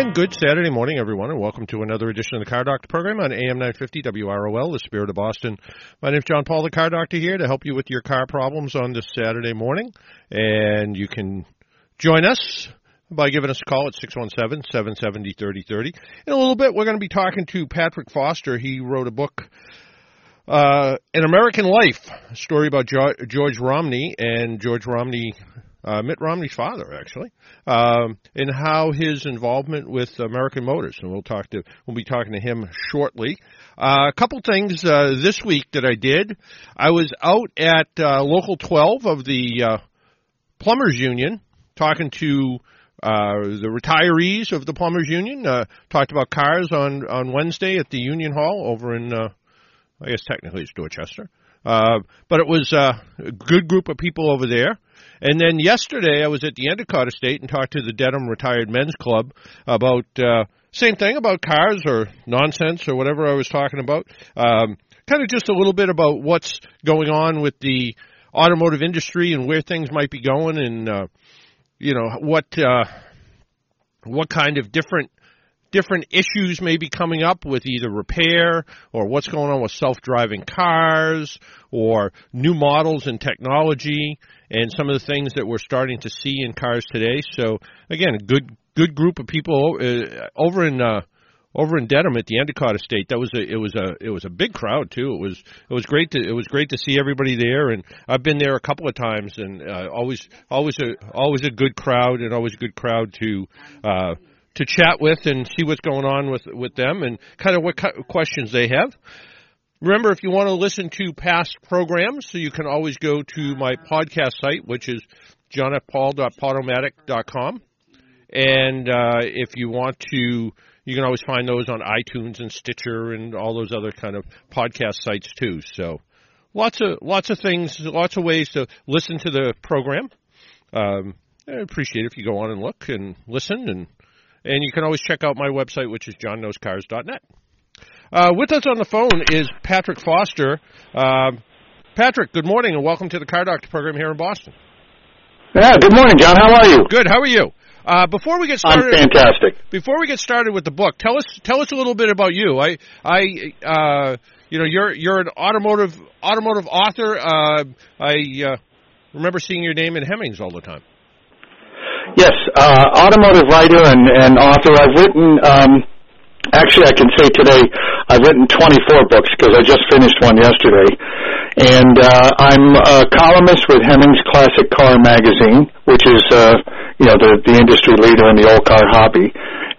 And good Saturday morning, everyone, and welcome to another edition of the Car Doctor program on AM 950 WROL, the Spirit of Boston. My name is John Paul, the Car Doctor, here to help you with your car problems on this Saturday morning. And you can join us by giving us a call at 617-770-3030. In a little bit, we're going to be talking to Patrick Foster. He wrote a book, uh, An American Life, a story about George Romney, and George Romney uh, Mitt Romney's father, actually, um, and how his involvement with American Motors, and we'll talk to we'll be talking to him shortly. Uh, a couple things uh, this week that I did. I was out at uh, local 12 of the uh, Plumbers Union talking to uh, the retirees of the Plumbers Union. Uh, talked about cars on on Wednesday at the Union Hall over in, uh, I guess technically it's Dorchester. Uh, but it was a good group of people over there. And then yesterday I was at the Endicott Estate and talked to the Dedham Retired Men's Club about uh, same thing about cars or nonsense or whatever I was talking about. Um, kind of just a little bit about what's going on with the automotive industry and where things might be going and uh, you know what uh, what kind of different different issues may be coming up with either repair or what's going on with self-driving cars or new models and technology and some of the things that we're starting to see in cars today. So again, a good good group of people uh, over in uh, over in Dedham at the Endicott Estate. That was a it was a it was a big crowd too. It was it was great to it was great to see everybody there, and I've been there a couple of times, and uh, always always a always a good crowd, and always a good crowd to. Uh, to chat with and see what's going on with with them and kind of what questions they have. Remember, if you want to listen to past programs, so you can always go to my podcast site, which is johnfpaul.podomatic.com. And uh, if you want to, you can always find those on iTunes and Stitcher and all those other kind of podcast sites too. So lots of lots of things, lots of ways to listen to the program. Um, I appreciate if you go on and look and listen and and you can always check out my website, which is johnknowscars.net. Uh, with us on the phone is Patrick Foster. Uh, Patrick, good morning and welcome to the Car Doctor program here in Boston. Yeah, good morning, John. How are you? Good. How are you? Uh, before we get started, I'm fantastic. Before we get started with the book, tell us tell us a little bit about you. I I uh, you know you're you're an automotive automotive author. Uh, I uh, remember seeing your name in Hemmings all the time. Yes, uh, automotive writer and, and author. I've written, um, actually, I can say today, I've written 24 books because I just finished one yesterday. And uh, I'm a columnist with Hemmings Classic Car Magazine, which is, uh, you know, the, the industry leader in the old car hobby.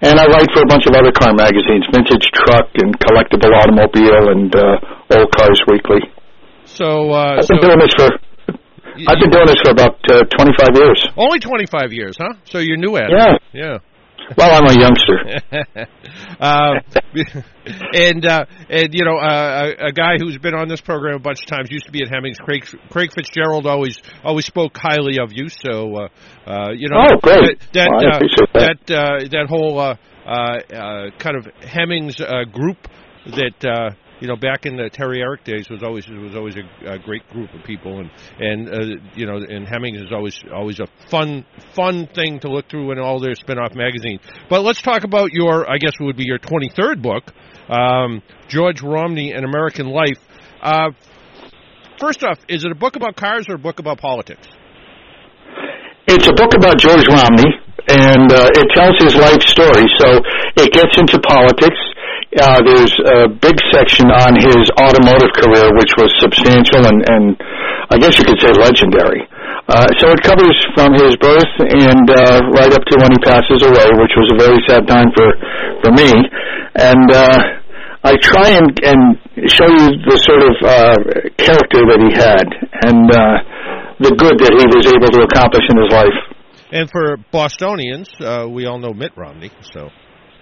And I write for a bunch of other car magazines, Vintage Truck and Collectible Automobile and uh, Old Cars Weekly. So, uh, I've been so doing this for I've been doing this for about uh, 25 years. Only 25 years, huh? So you're new at yeah. it. Yeah. Well, I'm a youngster. uh, and uh, and you know uh, a, a guy who's been on this program a bunch of times used to be at Hemmings. Craig Craig Fitzgerald always always spoke highly of you. So uh, uh, you know oh, great. that well, uh, that that, uh, that whole uh, uh, uh, kind of Hemmings uh, group that uh, you know, back in the Terry Ehrich days was always was always a, a great group of people, and and uh, you know, and Hemmings is always always a fun fun thing to look through in all their spin-off magazines. But let's talk about your, I guess, it would be your 23rd book, um, George Romney: and American Life. Uh, first off, is it a book about cars or a book about politics? It's a book about George Romney, and uh, it tells his life story. So it gets into politics uh, there's a big section on his automotive career, which was substantial and, and I guess you could say legendary. Uh, so it covers from his birth and uh, right up to when he passes away, which was a very sad time for for me. And uh, I try and, and show you the sort of uh, character that he had and uh, the good that he was able to accomplish in his life. and for Bostonians, uh, we all know Mitt Romney. So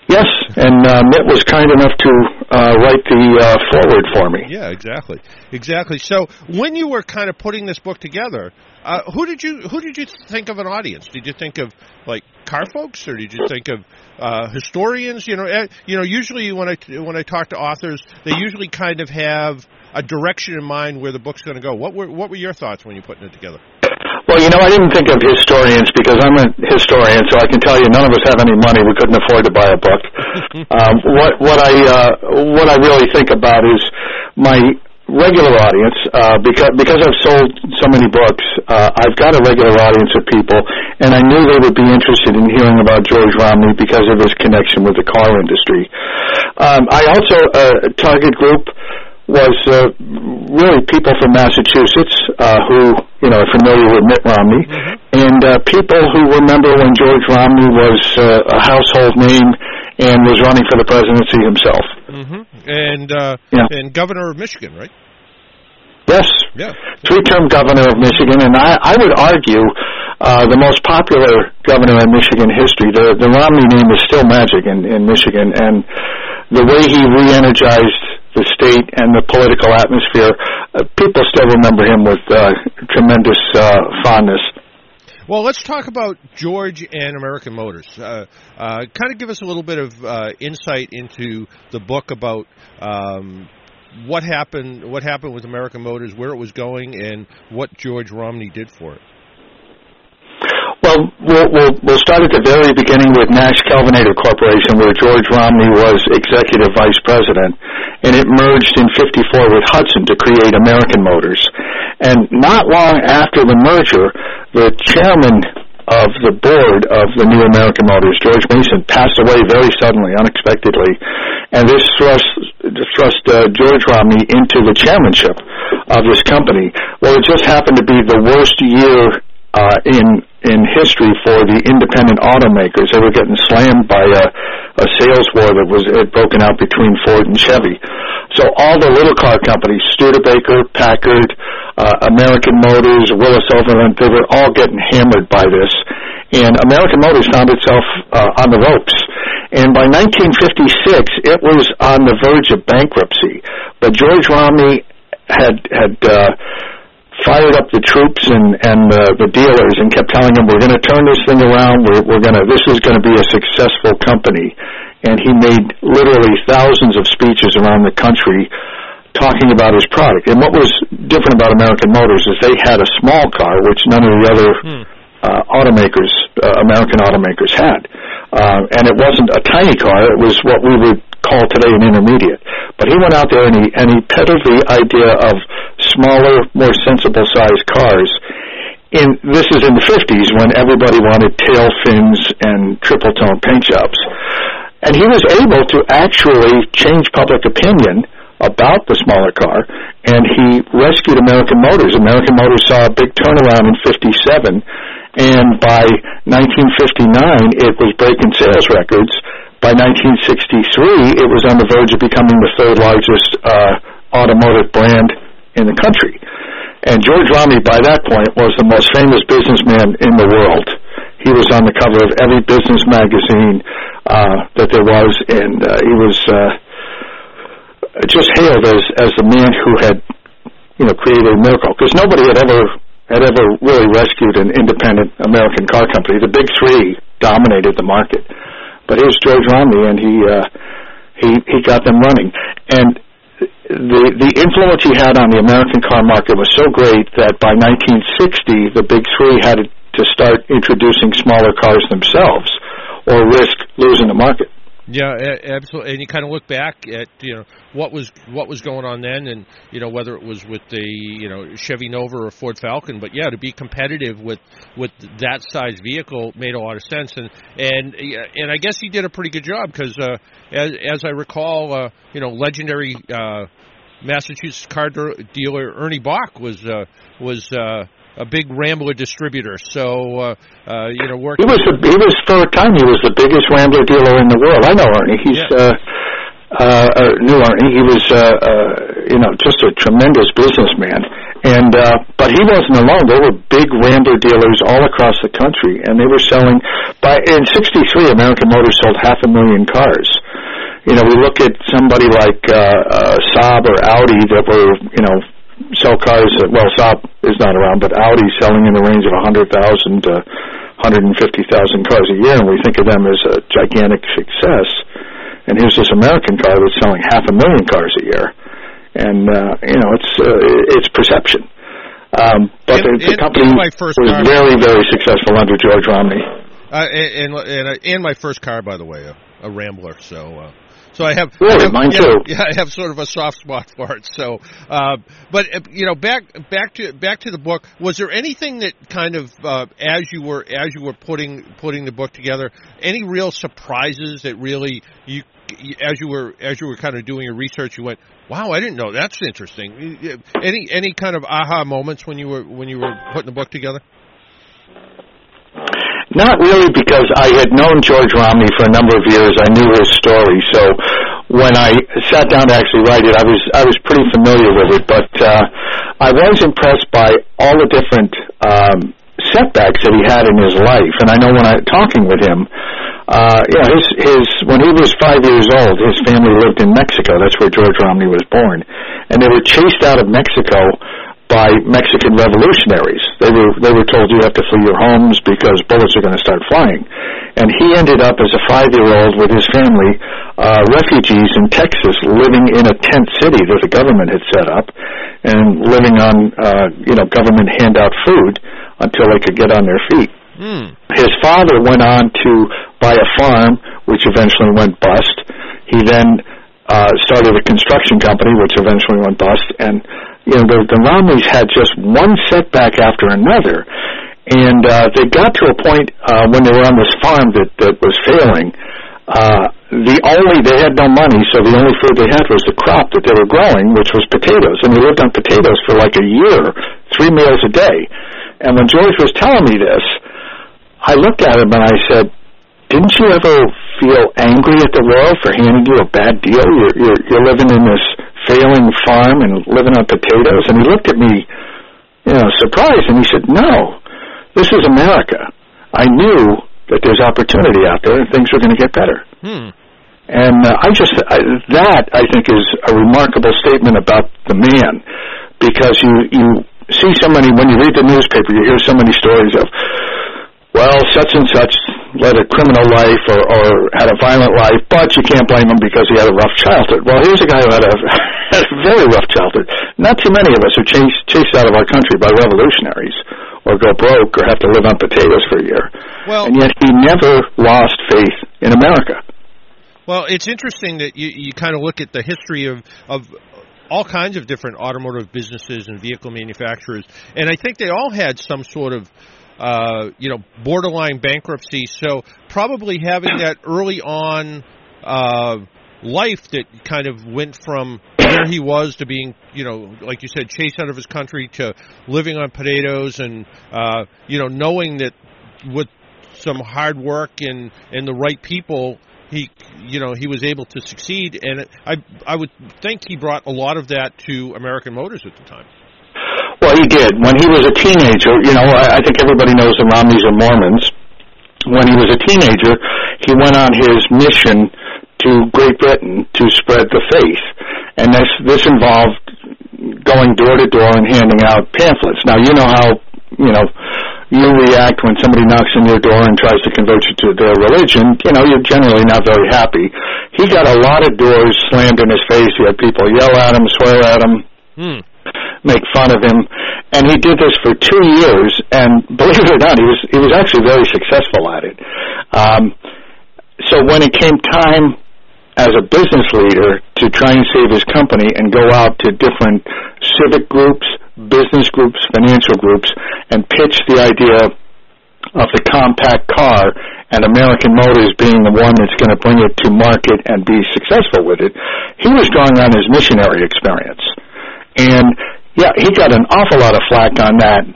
Yes, and uh, Mitt was kind enough to uh, write the uh, forward for me. Yeah, exactly, exactly. So when you were kind of putting this book together, uh, who did you who did you think of an audience? Did you think of like car folks, or did you think of uh, historians? You know, eh, you know. Usually when I when I talk to authors, they usually kind of have a direction in mind where the book's going to go. What were what were your thoughts when you putting it together? Well, you know, I didn't think of historians because I'm a historian, so I can tell you none of us have any money. We couldn't afford to buy a book. um, what what I uh, what I really think about is my regular audience uh, because because I've sold so many books. Uh, I've got a regular audience of people, and I knew they would be interested in hearing about George Romney because of his connection with the car industry. Um, I also uh, target group was uh, really people from Massachusetts uh, who you know are familiar with Mitt Romney, mm-hmm. and uh, people who remember when George Romney was uh, a household name and was running for the presidency himself. Mm-hmm. And uh, yeah. and governor of Michigan, right? Yes. Yeah. Three-term governor of Michigan, and I, I would argue uh, the most popular governor in Michigan history. The the Romney name is still magic in, in Michigan, and the way he re-energized the state and the political atmosphere, uh, people still remember him with uh, tremendous uh, fondness. Well, let's talk about George and American Motors. Uh, uh, kind of give us a little bit of uh, insight into the book about um, what happened, what happened with American Motors, where it was going, and what George Romney did for it. Well, we'll, we'll, we'll start at the very beginning with Nash Kelvinator Corporation, where George Romney was executive vice president, and it merged in 54 with Hudson to create American Motors. And not long after the merger, the chairman of the board of the new American Motors, George Mason, passed away very suddenly, unexpectedly, and this thrust thrust uh, George Romney into the chairmanship of this company. Well, it just happened to be the worst year uh, in in history for the independent automakers. They were getting slammed by a, a sales war that was had broken out between Ford and Chevy. So all the little car companies, Studebaker, Packard, uh, American Motors, Willys Overland, they were all getting hammered by this. And American Motors found itself uh, on the ropes. And by 1956, it was on the verge of bankruptcy. But George Romney had had uh, fired up the troops and and uh, the dealers and kept telling them we're going to turn this thing around. We're we're going to this is going to be a successful company. And he made literally thousands of speeches around the country talking about his product. And what was different about American Motors is they had a small car, which none of the other hmm. uh, automakers, uh, American automakers, had. Uh, and it wasn't a tiny car; it was what we would call today an intermediate. But he went out there and he and he peddled the idea of smaller, more sensible sized cars. In this is in the 50s when everybody wanted tail fins and triple tone paint jobs. And he was able to actually change public opinion about the smaller car, and he rescued American Motors. American Motors saw a big turnaround in 57, and by 1959, it was breaking sales records. By 1963, it was on the verge of becoming the third largest uh, automotive brand in the country. And George Romney, by that point, was the most famous businessman in the world. He was on the cover of every business magazine uh, that there was, and uh, he was uh, just hailed as as the man who had, you know, created a miracle. Because nobody had ever had ever really rescued an independent American car company. The big three dominated the market, but here's George Romney, and he uh, he he got them running. And the the influence he had on the American car market was so great that by 1960 the big three had to start introducing smaller cars themselves, or risk losing the market. Yeah, absolutely. And you kind of look back at you know what was what was going on then, and you know whether it was with the you know Chevy Nova or Ford Falcon. But yeah, to be competitive with with that size vehicle made a lot of sense, and and and I guess he did a pretty good job because uh, as as I recall, uh, you know, legendary uh, Massachusetts car dealer Ernie Boch was uh, was. Uh, a big Rambler distributor. So uh, uh, you know, working. He was a, he was for a time he was the biggest Rambler dealer in the world. I know Ernie. He's yeah. uh, uh, uh, knew Ernie. He was uh, uh, you know just a tremendous businessman. And uh, but he wasn't alone. There were big Rambler dealers all across the country, and they were selling. By in '63, American Motors sold half a million cars. You know, we look at somebody like uh, uh, Saab or Audi that were, you know, sell cars. That, well, Saab is not around, but Audi selling in the range of a hundred thousand to hundred and fifty thousand cars a year, and we think of them as a gigantic success. And here's this American car that's selling half a million cars a year and uh, you know it's uh, it's perception. Um, but and, the, the and, company and my first was car, very very successful under George Romney. Uh, and and and, and my first car, by the way, a, a Rambler. So. Uh, so I have, really, I have, mine yeah, too. Yeah, I have sort of a soft spot for it. So, uh, but uh, you know, back back to back to the book. Was there anything that kind of uh, as you were as you were putting putting the book together, any real surprises that really you as you were as you were kind of doing your research, you went, "Wow, I didn't know. That's interesting." Any any kind of aha moments when you were when you were putting the book together? Not really, because I had known George Romney for a number of years. I knew his story, so when I sat down to actually write it, I was I was pretty familiar with it. But uh, I was impressed by all the different um, setbacks that he had in his life. And I know when I talking with him, uh, you know, his his when he was five years old, his family lived in Mexico. That's where George Romney was born, and they were chased out of Mexico by Mexican revolutionaries. They were they were told you have to flee your homes because bullets are going to start flying. And he ended up as a five year old with his family, uh, refugees in Texas, living in a tent city that the government had set up, and living on uh, you know government handout food until they could get on their feet. Hmm. His father went on to buy a farm, which eventually went bust. He then uh, started a construction company, which eventually went bust, and you know, the, the Romneys had just one setback after another. And uh, they got to a point uh, when they were on this farm that, that was failing. Uh, the only they had no money, so the only food they had was the crop that they were growing, which was potatoes, and they lived on potatoes for like a year, three meals a day. And when George was telling me this, I looked at him and I said, "Didn't you ever feel angry at the world for handing you a bad deal? You're you're, you're living in this failing farm and living on potatoes. And he looked at me, you know, surprised, and he said, "No, this is America. I knew that there's opportunity out there, and things were going to get better." Hmm. And uh, I just I, that I think is a remarkable statement about the man, because you you see so many when you read the newspaper, you hear so many stories of well, such and such led a criminal life or, or had a violent life, but you can't blame him because he had a rough childhood. Well, here's a guy who had a, had a very rough childhood. Not too many of us are chased, chased out of our country by revolutionaries or go broke or have to live on potatoes for a year. Well, and yet he never lost faith in America. Well, it's interesting that you, you kind of look at the history of, of all kinds of different automotive businesses and vehicle manufacturers, and I think they all had some sort of uh, you know, borderline bankruptcy. So probably having that early on uh, life that kind of went from where he was to being, you know, like you said, chased out of his country to living on potatoes and, uh, you know, knowing that with some hard work and, and the right people, he, you know, he was able to succeed. And I, I would think he brought a lot of that to American Motors at the time. Well, he did. When he was a teenager, you know, I, I think everybody knows the Romneys are Mormons. When he was a teenager, he went on his mission to Great Britain to spread the faith. And this, this involved going door to door and handing out pamphlets. Now, you know how, you know, you react when somebody knocks on your door and tries to convert you to their religion, you know, you're generally not very happy. He got a lot of doors slammed in his face. He had people yell at him, swear at him. Hmm make fun of him. And he did this for two years, and believe it or not, he was he was actually very successful at it. Um, so when it came time as a business leader to try and save his company and go out to different civic groups, business groups, financial groups, and pitch the idea of the compact car and American Motors being the one that's going to bring it to market and be successful with it, he was drawing on his missionary experience. And yeah, he got an awful lot of flack on that,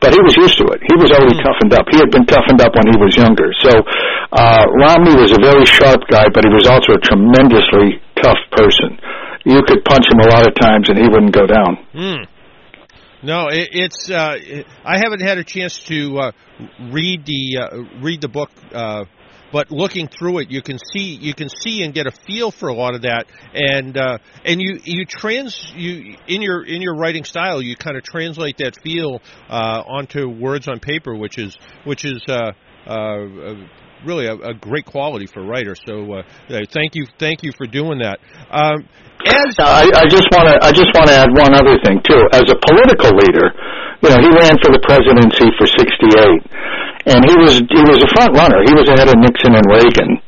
but he was used to it. He was already mm. toughened up. He had been toughened up when he was younger. So uh, Romney was a very sharp guy, but he was also a tremendously tough person. You could punch him a lot of times, and he wouldn't go down. Mm. No, it, it's. Uh, I haven't had a chance to uh, read the uh, read the book, uh, but looking through it, you can see you can see and get a feel for a lot of that, and uh, and you you trans you in your in your writing style, you kind of translate that feel uh, onto words on paper, which is which is. Uh, uh, really a, a great quality for writers. So uh, thank you, thank you for doing that. Um, as I, I just want to I just want to add one other thing too. As a political leader, you know, he ran for the presidency for '68, and he was he was a front runner. He was ahead of Nixon and Reagan.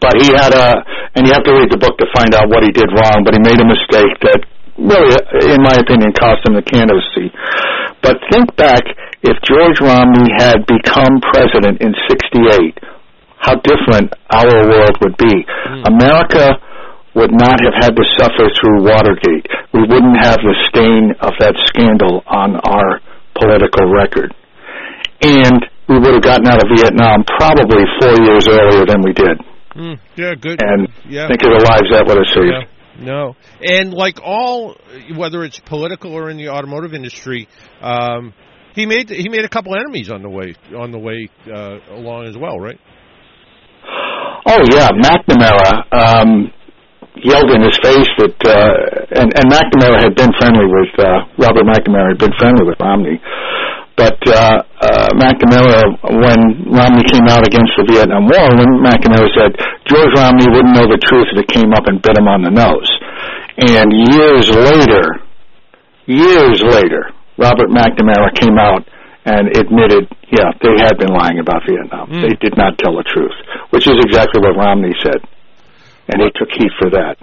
But he had a, and you have to read the book to find out what he did wrong. But he made a mistake that really, in my opinion, cost him the candidacy. But think back, if George Romney had become president in '68, how different our world would be. Mm. America would not have had to suffer through Watergate. We wouldn't have the stain of that scandal on our political record. And we would have gotten out of Vietnam probably four years earlier than we did. Mm, yeah, good. And yeah. think of the lives that would have saved. Yeah. No, and like all, whether it's political or in the automotive industry, um, he made he made a couple enemies on the way on the way uh, along as well, right? Oh yeah, McNamara. Um, yelled in his face that, uh, and, and McNamara had been friendly with, uh, Robert McNamara had been friendly with Romney. But, uh, uh, McNamara, when Romney came out against the Vietnam War, when McNamara said, George Romney wouldn't know the truth if it came up and bit him on the nose. And years later, years later, Robert McNamara came out and admitted, yeah, they had been lying about Vietnam. Mm. They did not tell the truth, which is exactly what Romney said and he took heat for that.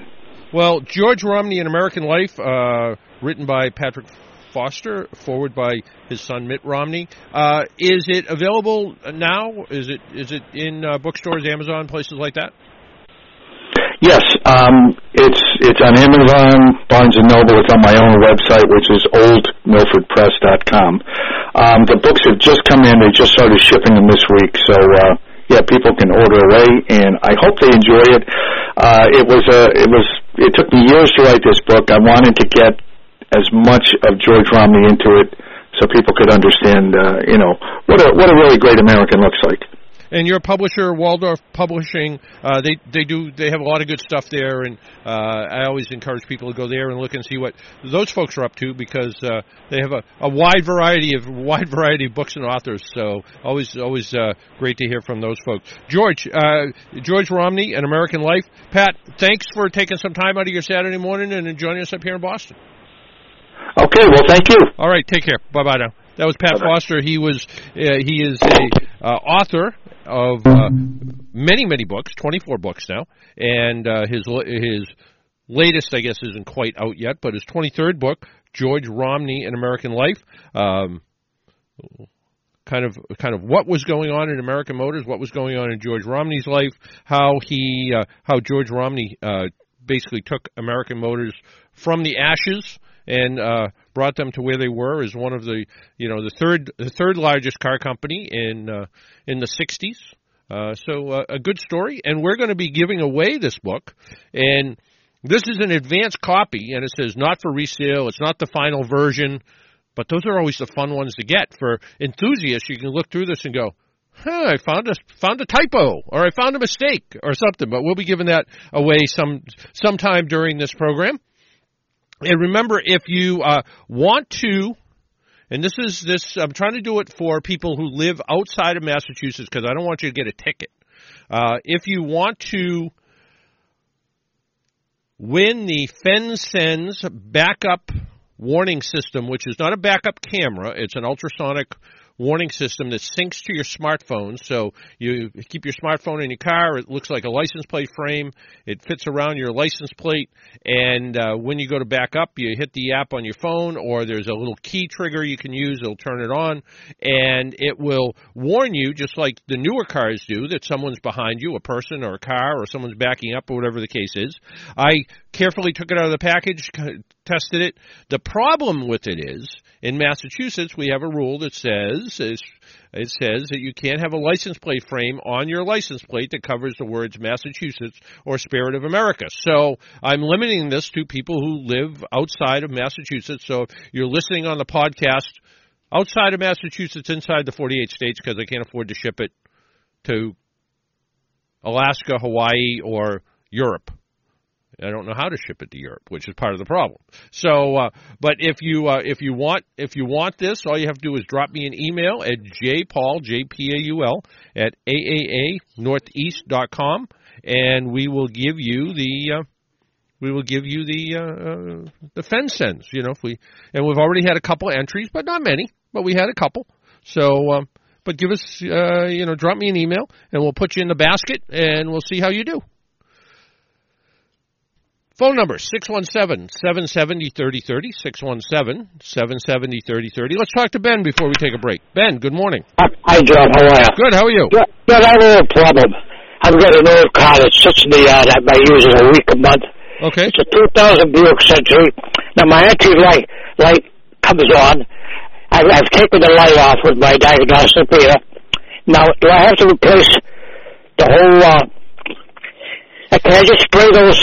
Well, George Romney in American Life, uh, written by Patrick Foster, forward by his son Mitt Romney. Uh, is it available now? Is it is it in uh, bookstores, Amazon, places like that? Yes, um, it's it's on Amazon, Barnes and Noble. It's on my own website, which is oldmilfordpress.com. Um, the books have just come in; they just started shipping them this week, so uh, yeah, people can order away, and I hope they enjoy it. Uh, it was a, it was, it took me years to write this book. I wanted to get as much of George Romney into it so people could understand, uh, you know, what a what a really great American looks like and your publisher Waldorf Publishing, uh, they they do they have a lot of good stuff there, and uh, I always encourage people to go there and look and see what those folks are up to because uh, they have a, a wide variety of wide variety of books and authors. So always always uh, great to hear from those folks. George uh, George Romney, An American Life. Pat, thanks for taking some time out of your Saturday morning and joining us up here in Boston. Okay, well, thank you. All right, take care. Bye bye now. That was Pat Bye-bye. Foster. He was uh, he is a uh, author of uh, many many books, twenty four books now, and uh, his his latest I guess isn't quite out yet, but his twenty third book, George Romney: and American Life. Um, kind of kind of what was going on in American Motors, what was going on in George Romney's life, how he uh, how George Romney uh, basically took American Motors from the ashes and uh, brought them to where they were as one of the you know the third the third largest car company in uh, in the 60s. Uh, so uh, a good story, and we're going to be giving away this book, and this is an advanced copy, and it says not for resale. It's not the final version, but those are always the fun ones to get for enthusiasts. You can look through this and go, huh, I found a found a typo or I found a mistake or something. But we'll be giving that away some sometime during this program. And remember, if you uh, want to, and this is this, I'm trying to do it for people who live outside of Massachusetts because I don't want you to get a ticket. Uh, if you want to win the FenSens backup warning system, which is not a backup camera, it's an ultrasonic warning system that syncs to your smartphone. So you keep your smartphone in your car. It looks like a license plate frame. It fits around your license plate. And uh, when you go to back up, you hit the app on your phone, or there's a little key trigger you can use. It'll turn it on, and it will warn you, just like the newer cars do, that someone's behind you, a person or a car, or someone's backing up, or whatever the case is. I carefully took it out of the package tested it. The problem with it is in Massachusetts we have a rule that says it says that you can't have a license plate frame on your license plate that covers the words Massachusetts or Spirit of America. So I'm limiting this to people who live outside of Massachusetts. So if you're listening on the podcast outside of Massachusetts, inside the 48 states, because I can't afford to ship it to Alaska, Hawaii, or Europe. I don't know how to ship it to Europe, which is part of the problem. So, uh, but if you uh, if you want if you want this, all you have to do is drop me an email at jpaul j p a u l at aaa com, and we will give you the uh, we will give you the uh, uh, the FenSens. You know, if we and we've already had a couple entries, but not many, but we had a couple. So. Um, but give us, uh, you know, drop me an email, and we'll put you in the basket, and we'll see how you do. Phone number 617-770-3030, 617-770-3030. Let's talk to Ben before we take a break. Ben, good morning. Hi, John. How are you? Good. How are you? Good. Good. I have a little problem. I've got an old car that sits in the yard that I use it a week a month. Okay. It's a 2000 Buick Century. Now, my entry light, light comes on. I've, I've taken the light off with my diagnostic meter. Now, do I have to replace the whole, uh, can I just spray those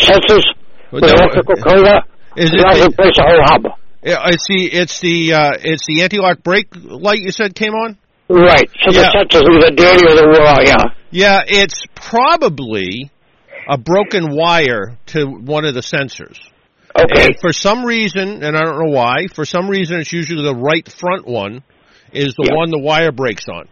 sensors with No, electrical cleaner? Is Do I have to it? the whole hub? Yeah, It's the it's the uh, it's the anti-lock brake light you said came on. Right. So Yeah. the sensors either dirty or they're wrong, yeah. Yeah, it's probably a broken wire to one of the sensors. Okay. And for some reason, and I don't know why, for some reason it's usually the right front one is the Yeah. one the wire breaks on.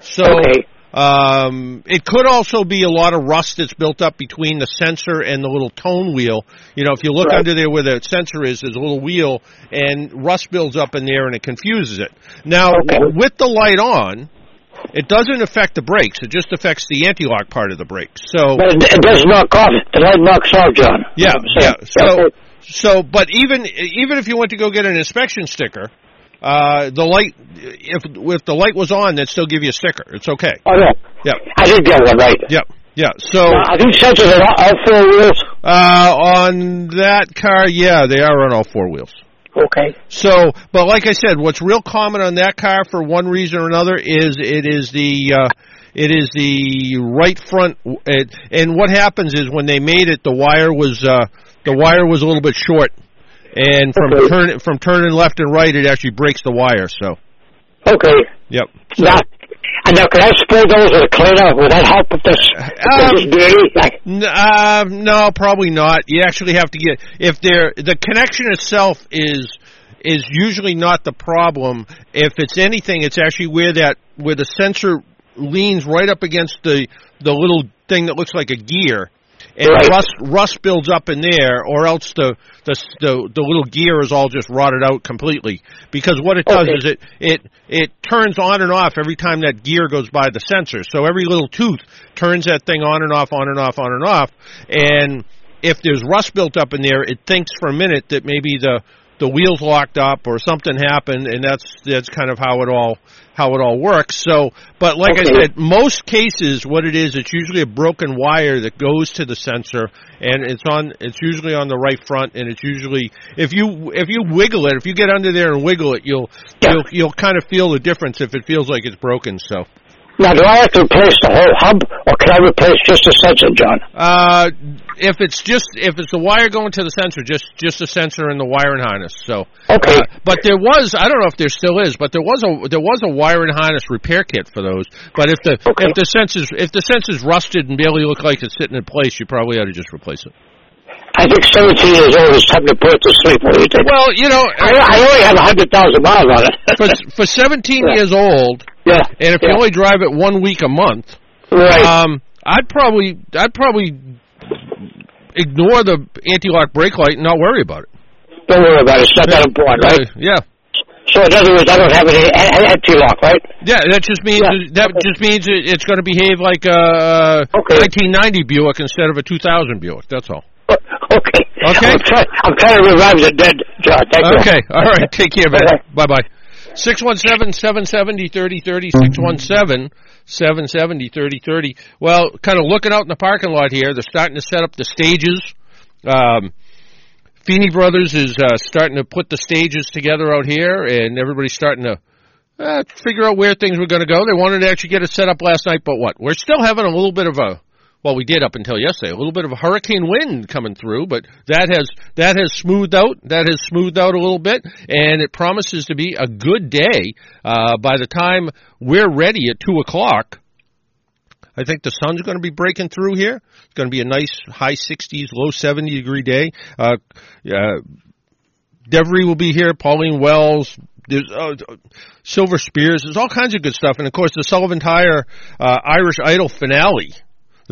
So Okay. Um, it could also be a lot of rust that's built up between the sensor and the little tone wheel. You know, if you look Right. under there where the sensor is, there's a little wheel, and rust builds up in there and it confuses it. Now, Okay. with the light on, it doesn't affect the brakes. It just affects the anti-lock part of the brakes. So But it, it does knock off. The light knocks off, John. yeah, So- yeah. So, so, but even even if you went to go get an inspection sticker, uh, the light if if the light was on, they'd still give you a sticker. It's okay. Oh, no. Yep, I did get one right. yep, yeah. So Now, are these sensors on all, all four wheels? uh, on that car, yeah, they are on all four wheels. Okay. So, but like I said, what's real common on that car for one reason or another is it is the uh, it is the right front. It, and what happens is when they made it, the wire was uh, the wire was a little bit short, and from Okay. turn from turning left and right, it actually breaks the wire. So, Okay. yep. So, Now, and now, can I spray those with a cleaner? Will that help with this? Um, If it's dirty? Like, N- uh, no, probably not. You actually have to get if there the connection itself is is usually not the problem. If it's anything, it's actually where that where the sensor leans right up against the the little thing that looks like a gear, and Right. rust rust builds up in there, or else the the the, the little gear is all just rotted out completely. Because what it does Okay. is it it it turns on and off every time that gear goes by the sensor. So every little tooth turns that thing on and off, on and off, on and off. And if there's rust built up in there, it thinks for a minute that maybe the the wheels locked up or something happened, and that's that's kind of how it all how it all works. So, but like I said, most cases, what it is, it's usually a broken wire that goes to the sensor, and it's on. It's usually on the right front, and it's usually if you if you wiggle it, if you get under there and wiggle it, you'll Yeah. you'll you'll kind of feel the difference if it feels like it's broken. So, now, do I have to replace the whole hub, or can I replace just the sensor, John? uh, if it's just if it's the wire going to the sensor, just just the sensor and the wiring harness. So, Okay. Uh, but there was I don't know if there still is, but there was a there was a wire and harness repair kit for those. But if the Okay. if the sensors if the sensors rusted and barely look like it's sitting in place, you probably ought to just replace it. I think 17 years old is time to put it to sleep. What do you think? Well, you know, I, I only have 100,000 miles on it. for for 17 Yeah. years old, yeah. and if yeah. you only drive it one week a month, Right. um, I'd probably I'd probably ignore the anti-lock brake light and not worry about it. Don't worry about it. It's not that important, right? Uh, yeah. So in other words, I don't have any anti-lock, right? Yeah, that just means Yeah. that just means it's going to behave like a Okay. 1990 Buick instead of a 2000 Buick. That's all. Okay. Okay. I'm trying, I'm trying to revive the dead, John. Thank you. Okay, all right. Take care, man. Bye bye. 617 770 3030. 617 770 3030. Well, kind of looking out in the parking lot here, they're starting to set up the stages. Um, Feeney Brothers is uh, starting to put the stages together out here, and everybody's starting to uh, figure out where things were going to go. They wanted to actually get it set up last night, but what? We're still having a little bit of a well, we did up until yesterday. A little bit of a hurricane wind coming through, but that has that has smoothed out. That has smoothed out a little bit, and it promises to be a good day. Uh, by the time we're ready at two o'clock, I think the sun's going to be breaking through here. It's going to be a nice high 60s, low 70 degree day. Uh, uh, Devery will be here. Pauline Wells. There's uh, Silver Spears. There's all kinds of good stuff, and of course the Sullivan Tire uh, Irish Idol finale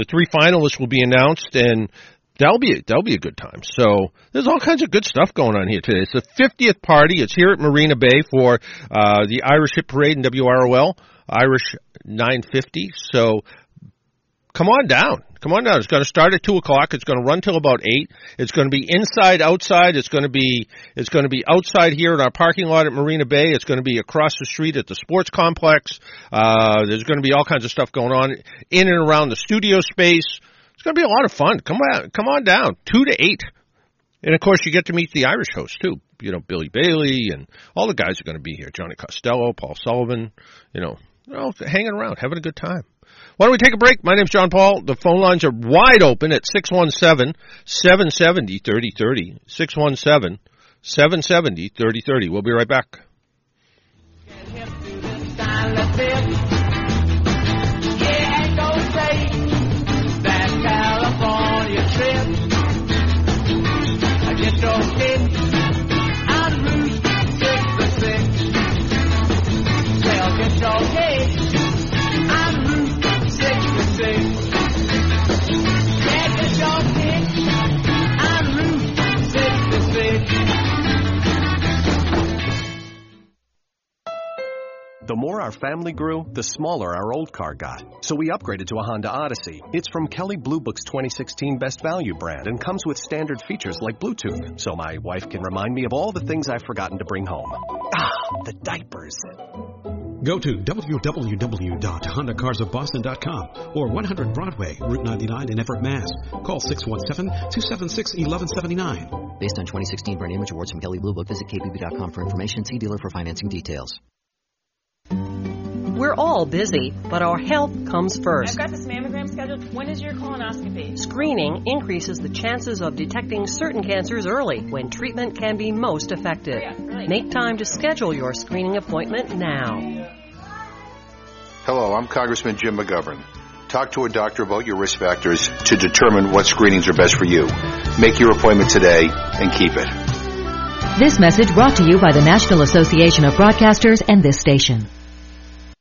the three finalists will be announced, and that'll be that'll be a good time. So there's all kinds of good stuff going on here today. It's the 50th party. It's here at Marina Bay for uh, the Irish Hit Parade and WROL, Irish 950. So come on down. Come on down. It's going to start at two o'clock. It's going to run till about eight. It's going to be inside, outside. It's going to be it's going to be outside here in our parking lot at Marina Bay. It's going to be across the street at the sports complex. Uh, there's going to be all kinds of stuff going on in and around the studio space. It's going to be a lot of fun. Come on, come on down. Two to eight, and of course you get to meet the Irish host too. You know Billy Bailey and all the guys are going to be here. Johnny Costello, Paul Sullivan. You know, you know, hanging around, having a good time. Why don't we take a break? My name's John Paul. The phone lines are wide open at 617 770 3030. 617 770 3030. We'll be right back. The more our family grew, the smaller our old car got. So we upgraded to a Honda Odyssey. It's from Kelley Blue Book's 2016 Best Value brand and comes with standard features like Bluetooth, so my wife can remind me of all the things I've forgotten to bring home. Ah, the diapers. Go to www.hondacarsofboston.com or 100 Broadway, Route 99 in Everett, Mass. Call 617-276-1179. Based on 2016 brand image awards from Kelley Blue Book, visit kbb.com for information. See dealer for financing details. We're all busy, but our health comes first. I've got this mammogram scheduled. When is your colonoscopy? Screening increases the chances of detecting certain cancers early when treatment can be most effective. Oh, yeah, really. Make time to schedule your screening appointment now. Hello, I'm Congressman Jim McGovern. Talk to a doctor about your risk factors to determine what screenings are best for you. Make your appointment today and keep it. This message brought to you by the National Association of Broadcasters and this station.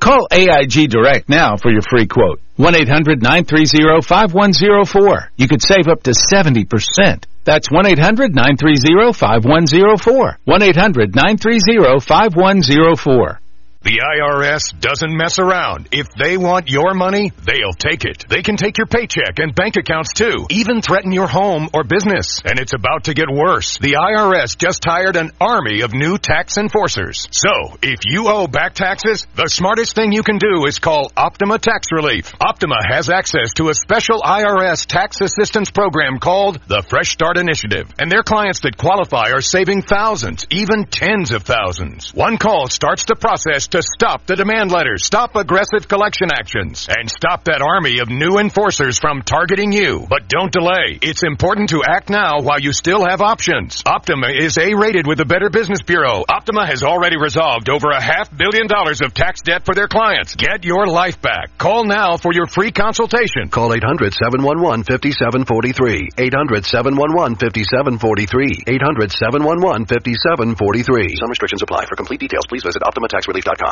Call AIG Direct now for your free quote. 1-800-930-5104. You could save up to 70%. That's 1-800-930-5104. 1-800-930-5104. The IRS doesn't mess around. If they want your money, they'll take it. They can take your paycheck and bank accounts too, even threaten your home or business. And it's about to get worse. The IRS just hired an army of new tax enforcers. So, if you owe back taxes, the smartest thing you can do is call Optima Tax Relief. Optima has access to a special IRS tax assistance program called the Fresh Start Initiative. And their clients that qualify are saving thousands, even tens of thousands. One call starts the process to stop the demand letters, stop aggressive collection actions, and stop that army of new enforcers from targeting you. But don't delay. It's important to act now while you still have options. Optima is A-rated with the Better Business Bureau. Optima has already resolved over a half billion dollars of tax debt for their clients. Get your life back. Call now for your free consultation. Call 800-711-5743. 800-711-5743. 800-711-5743. Some restrictions apply. For complete details, please visit OptimaTaxRelief.com.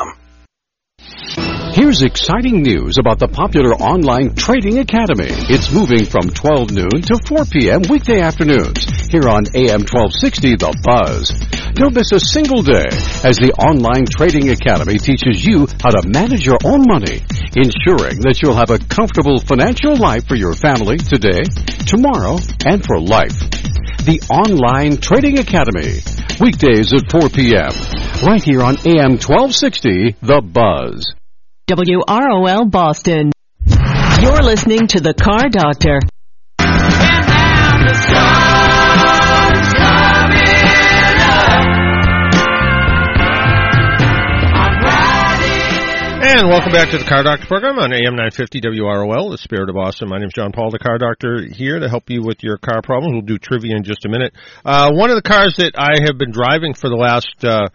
Here's exciting news about the popular online trading academy. It's moving from 12 noon to 4 p.m. weekday afternoons here on AM 1260 The Buzz. Don't miss a single day as the online trading academy teaches you how to manage your own money, ensuring that you'll have a comfortable financial life for your family today, tomorrow, and for life. The Online Trading Academy, weekdays at 4 p.m. right here on AM 1260 The Buzz. WROL Boston. You're listening to The Car Doctor. And welcome back to the Car Doctor program on AM 950 WROL, the spirit of Boston. My name is John Paul, the Car Doctor, here to help you with your car problems. We'll do trivia in just a minute. Uh, one of the cars that I have been driving for the last uh,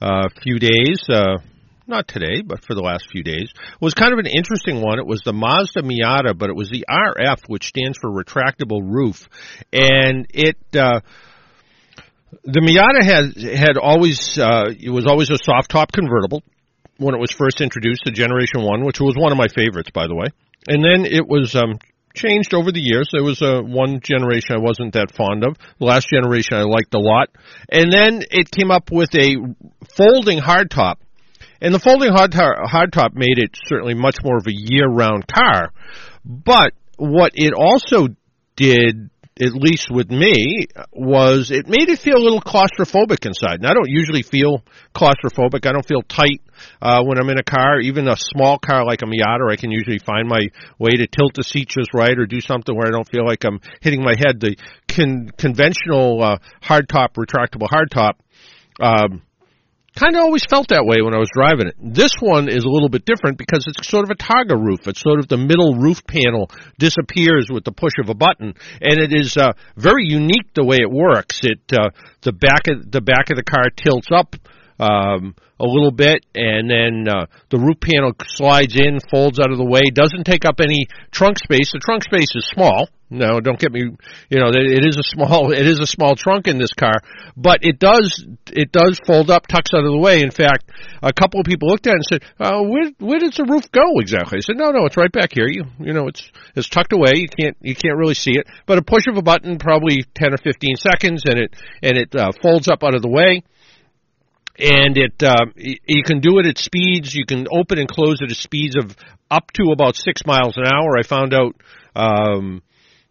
uh, few days, uh, not today, but for the last few days, was kind of an interesting one. It was the Mazda Miata, but it was the RF, which stands for retractable roof, and it. Uh, the Miata had had always uh, it was always a soft top convertible when it was first introduced, the Generation One, which was one of my favorites, by the way. And then it was um, changed over the years. There was a uh, one generation I wasn't that fond of. The last generation I liked a lot. And then it came up with a folding hardtop. And the folding hardtop, hardtop made it certainly much more of a year-round car. But what it also did at least with me, was it made it feel a little claustrophobic inside. And I don't usually feel claustrophobic. I don't feel tight uh, when I'm in a car. Even a small car like a Miata, I can usually find my way to tilt the seat just right or do something where I don't feel like I'm hitting my head. The con- conventional uh, hardtop, retractable hardtop. Um, kind of always felt that way when I was driving it. This one is a little bit different because it's sort of a Targa roof. It's sort of the middle roof panel disappears with the push of a button, and it is uh, very unique the way it works. It uh, the back of the back of the car tilts up. Um, a little bit, and then uh, the roof panel slides in, folds out of the way. Doesn't take up any trunk space. The trunk space is small. No, don't get me. You know, it is a small. It is a small trunk in this car, but it does. It does fold up, tucks out of the way. In fact, a couple of people looked at it and said, uh, "Where where does the roof go exactly?" I said, "No, no, it's right back here. You you know, it's it's tucked away. You can't you can't really see it, but a push of a button, probably ten or fifteen seconds, and it and it uh, folds up out of the way." And it uh, you can do it at speeds. You can open and close it at speeds of up to about six miles an hour. I found out um,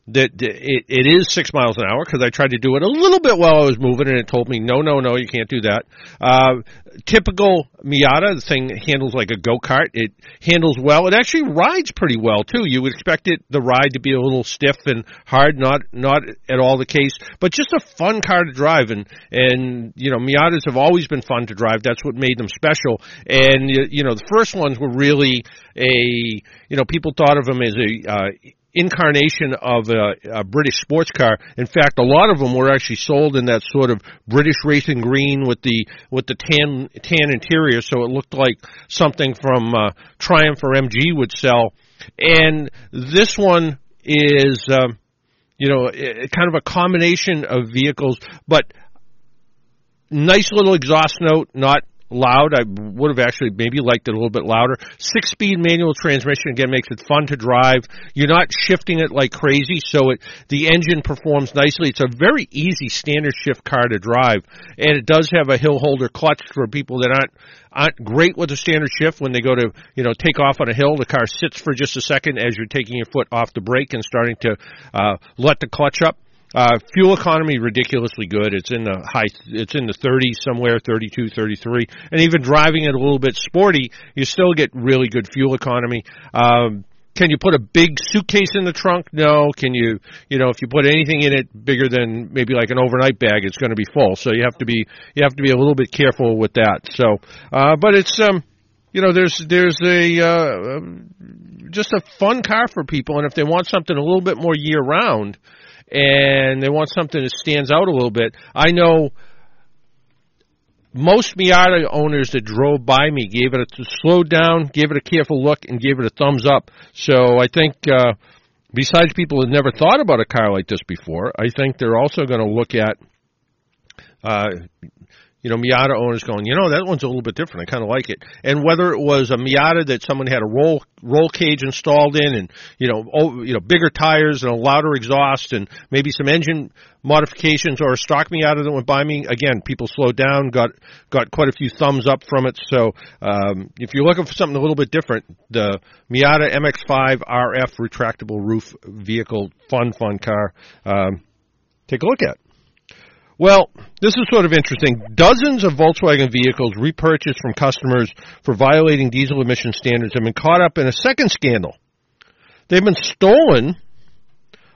that it, it is six miles an hour because I tried to do it a little bit while I was moving, and it told me no, no, no, you can't do that. Uh, typical Miata, the thing handles like a go kart. It handles well. It actually rides pretty well too. You would expect it the ride to be a little stiff and hard, not not at all the case, but just a fun car to drive. And and you know Miatas have always been fun to drive. That's what made them special. And you know the first ones were really a you know people thought of them as a uh, incarnation of a, a, British sports car. In fact, a lot of them were actually sold in that sort of British racing green with the with the tan tan interior, so it looked like something from uh, Triumph or MG would sell. And this one is, um, you know, kind of a combination of vehicles, but nice little exhaust note, not loud. I would have actually maybe liked it a little bit louder. Six speed manual transmission again makes it fun to drive. You're not shifting it like crazy, so it the engine performs nicely. It's a very easy standard shift car to drive, and it does have a hill holder clutch for people that aren't aren't great with a standard shift when they go to you know take off on a hill. The car sits for just a second as you're taking your foot off the brake and starting to uh, let the clutch up. Uh, fuel economy ridiculously good. It's in the high, it's in the 30s somewhere, 32, 33, and even driving it a little bit sporty, you still get really good fuel economy. Um, can you put a big suitcase in the trunk? No. Can you, you know, if you put anything in it bigger than maybe like an overnight bag, it's going to be full. So you have to be, you have to be a little bit careful with that. So, uh, but it's, um, you know, there's there's a uh, just a fun car for people, and if they want something a little bit more year round, and they want something that stands out a little bit, I know most Miata owners that drove by me gave it a slowed down, gave it a careful look, and gave it a thumbs up. So I think. Uh, besides people who never thought about a car like this before, I think they're also going to look at uh, you know, Miata owners going, you know, that one's a little bit different. I kind of like it. And whether it was a Miata that someone had a roll roll cage installed in, and you know, oh, you know, bigger tires and a louder exhaust, and maybe some engine modifications, or a stock Miata that went by me, again, people slowed down, got got quite a few thumbs up from it. So, um, if you're looking for something a little bit different, the Miata MX-5 RF retractable roof vehicle, fun, fun car. Um, take a look at. Well, this is sort of interesting. Dozens of Volkswagen vehicles repurchased from customers for violating diesel emission standards have been caught up in a second scandal. They've been stolen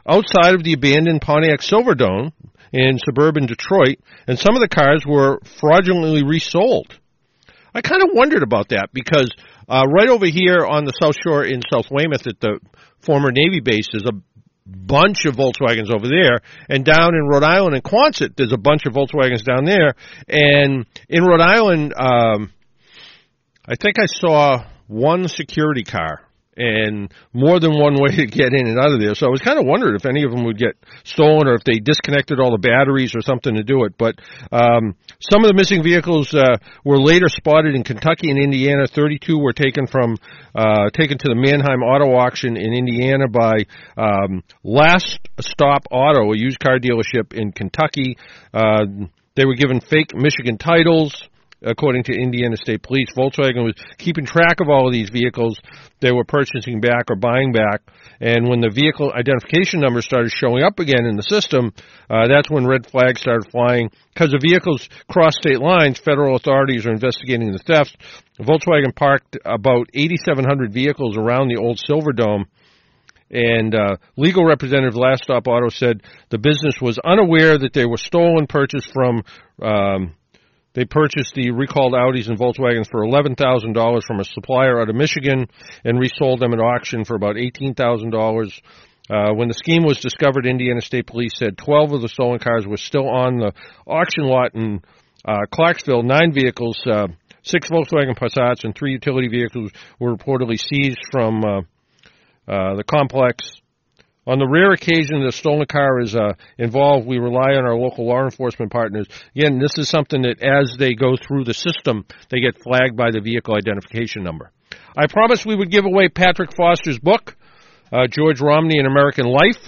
outside of the abandoned Pontiac Silverdome in suburban Detroit, and some of the cars were fraudulently resold. I kind of wondered about that because uh, right over here on the South Shore in South Weymouth at the former Navy base is a bunch of Volkswagens over there, and down in Rhode Island and Quonset, there's a bunch of Volkswagens down there, and in Rhode Island, um, I think I saw one security car and more than one way to get in and out of there. So I was kind of wondering if any of them would get stolen or if they disconnected all the batteries or something to do it. But um, some of the missing vehicles uh, were later spotted in Kentucky and Indiana. 32 were taken from uh, taken to the Manheim Auto Auction in Indiana by um, Last Stop Auto, a used car dealership in Kentucky. Uh, they were given fake Michigan titles according to Indiana State Police. Volkswagen was keeping track of all of these vehicles they were purchasing back or buying back. And when the vehicle identification number started showing up again in the system, uh, that's when red flags started flying. Because the vehicles cross state lines, federal authorities are investigating the theft. Volkswagen parked about 8,700 vehicles around the old Silverdome. And uh, legal representative Last Stop Auto said the business was unaware that they were stolen, purchased from um, they purchased the recalled Audis and Volkswagens for $11,000 from a supplier out of Michigan and resold them at auction for about $18,000. Uh, when the scheme was discovered, Indiana State Police said 12 of the stolen cars were still on the auction lot in uh, Clarksville. Nine vehicles, uh, six Volkswagen Passats, and three utility vehicles were reportedly seized from uh, uh, the complex. On the rare occasion the stolen car is uh, involved, we rely on our local law enforcement partners. Again, this is something that as they go through the system, they get flagged by the vehicle identification number. I promised we would give away Patrick Foster's book, uh, George Romney and American Life.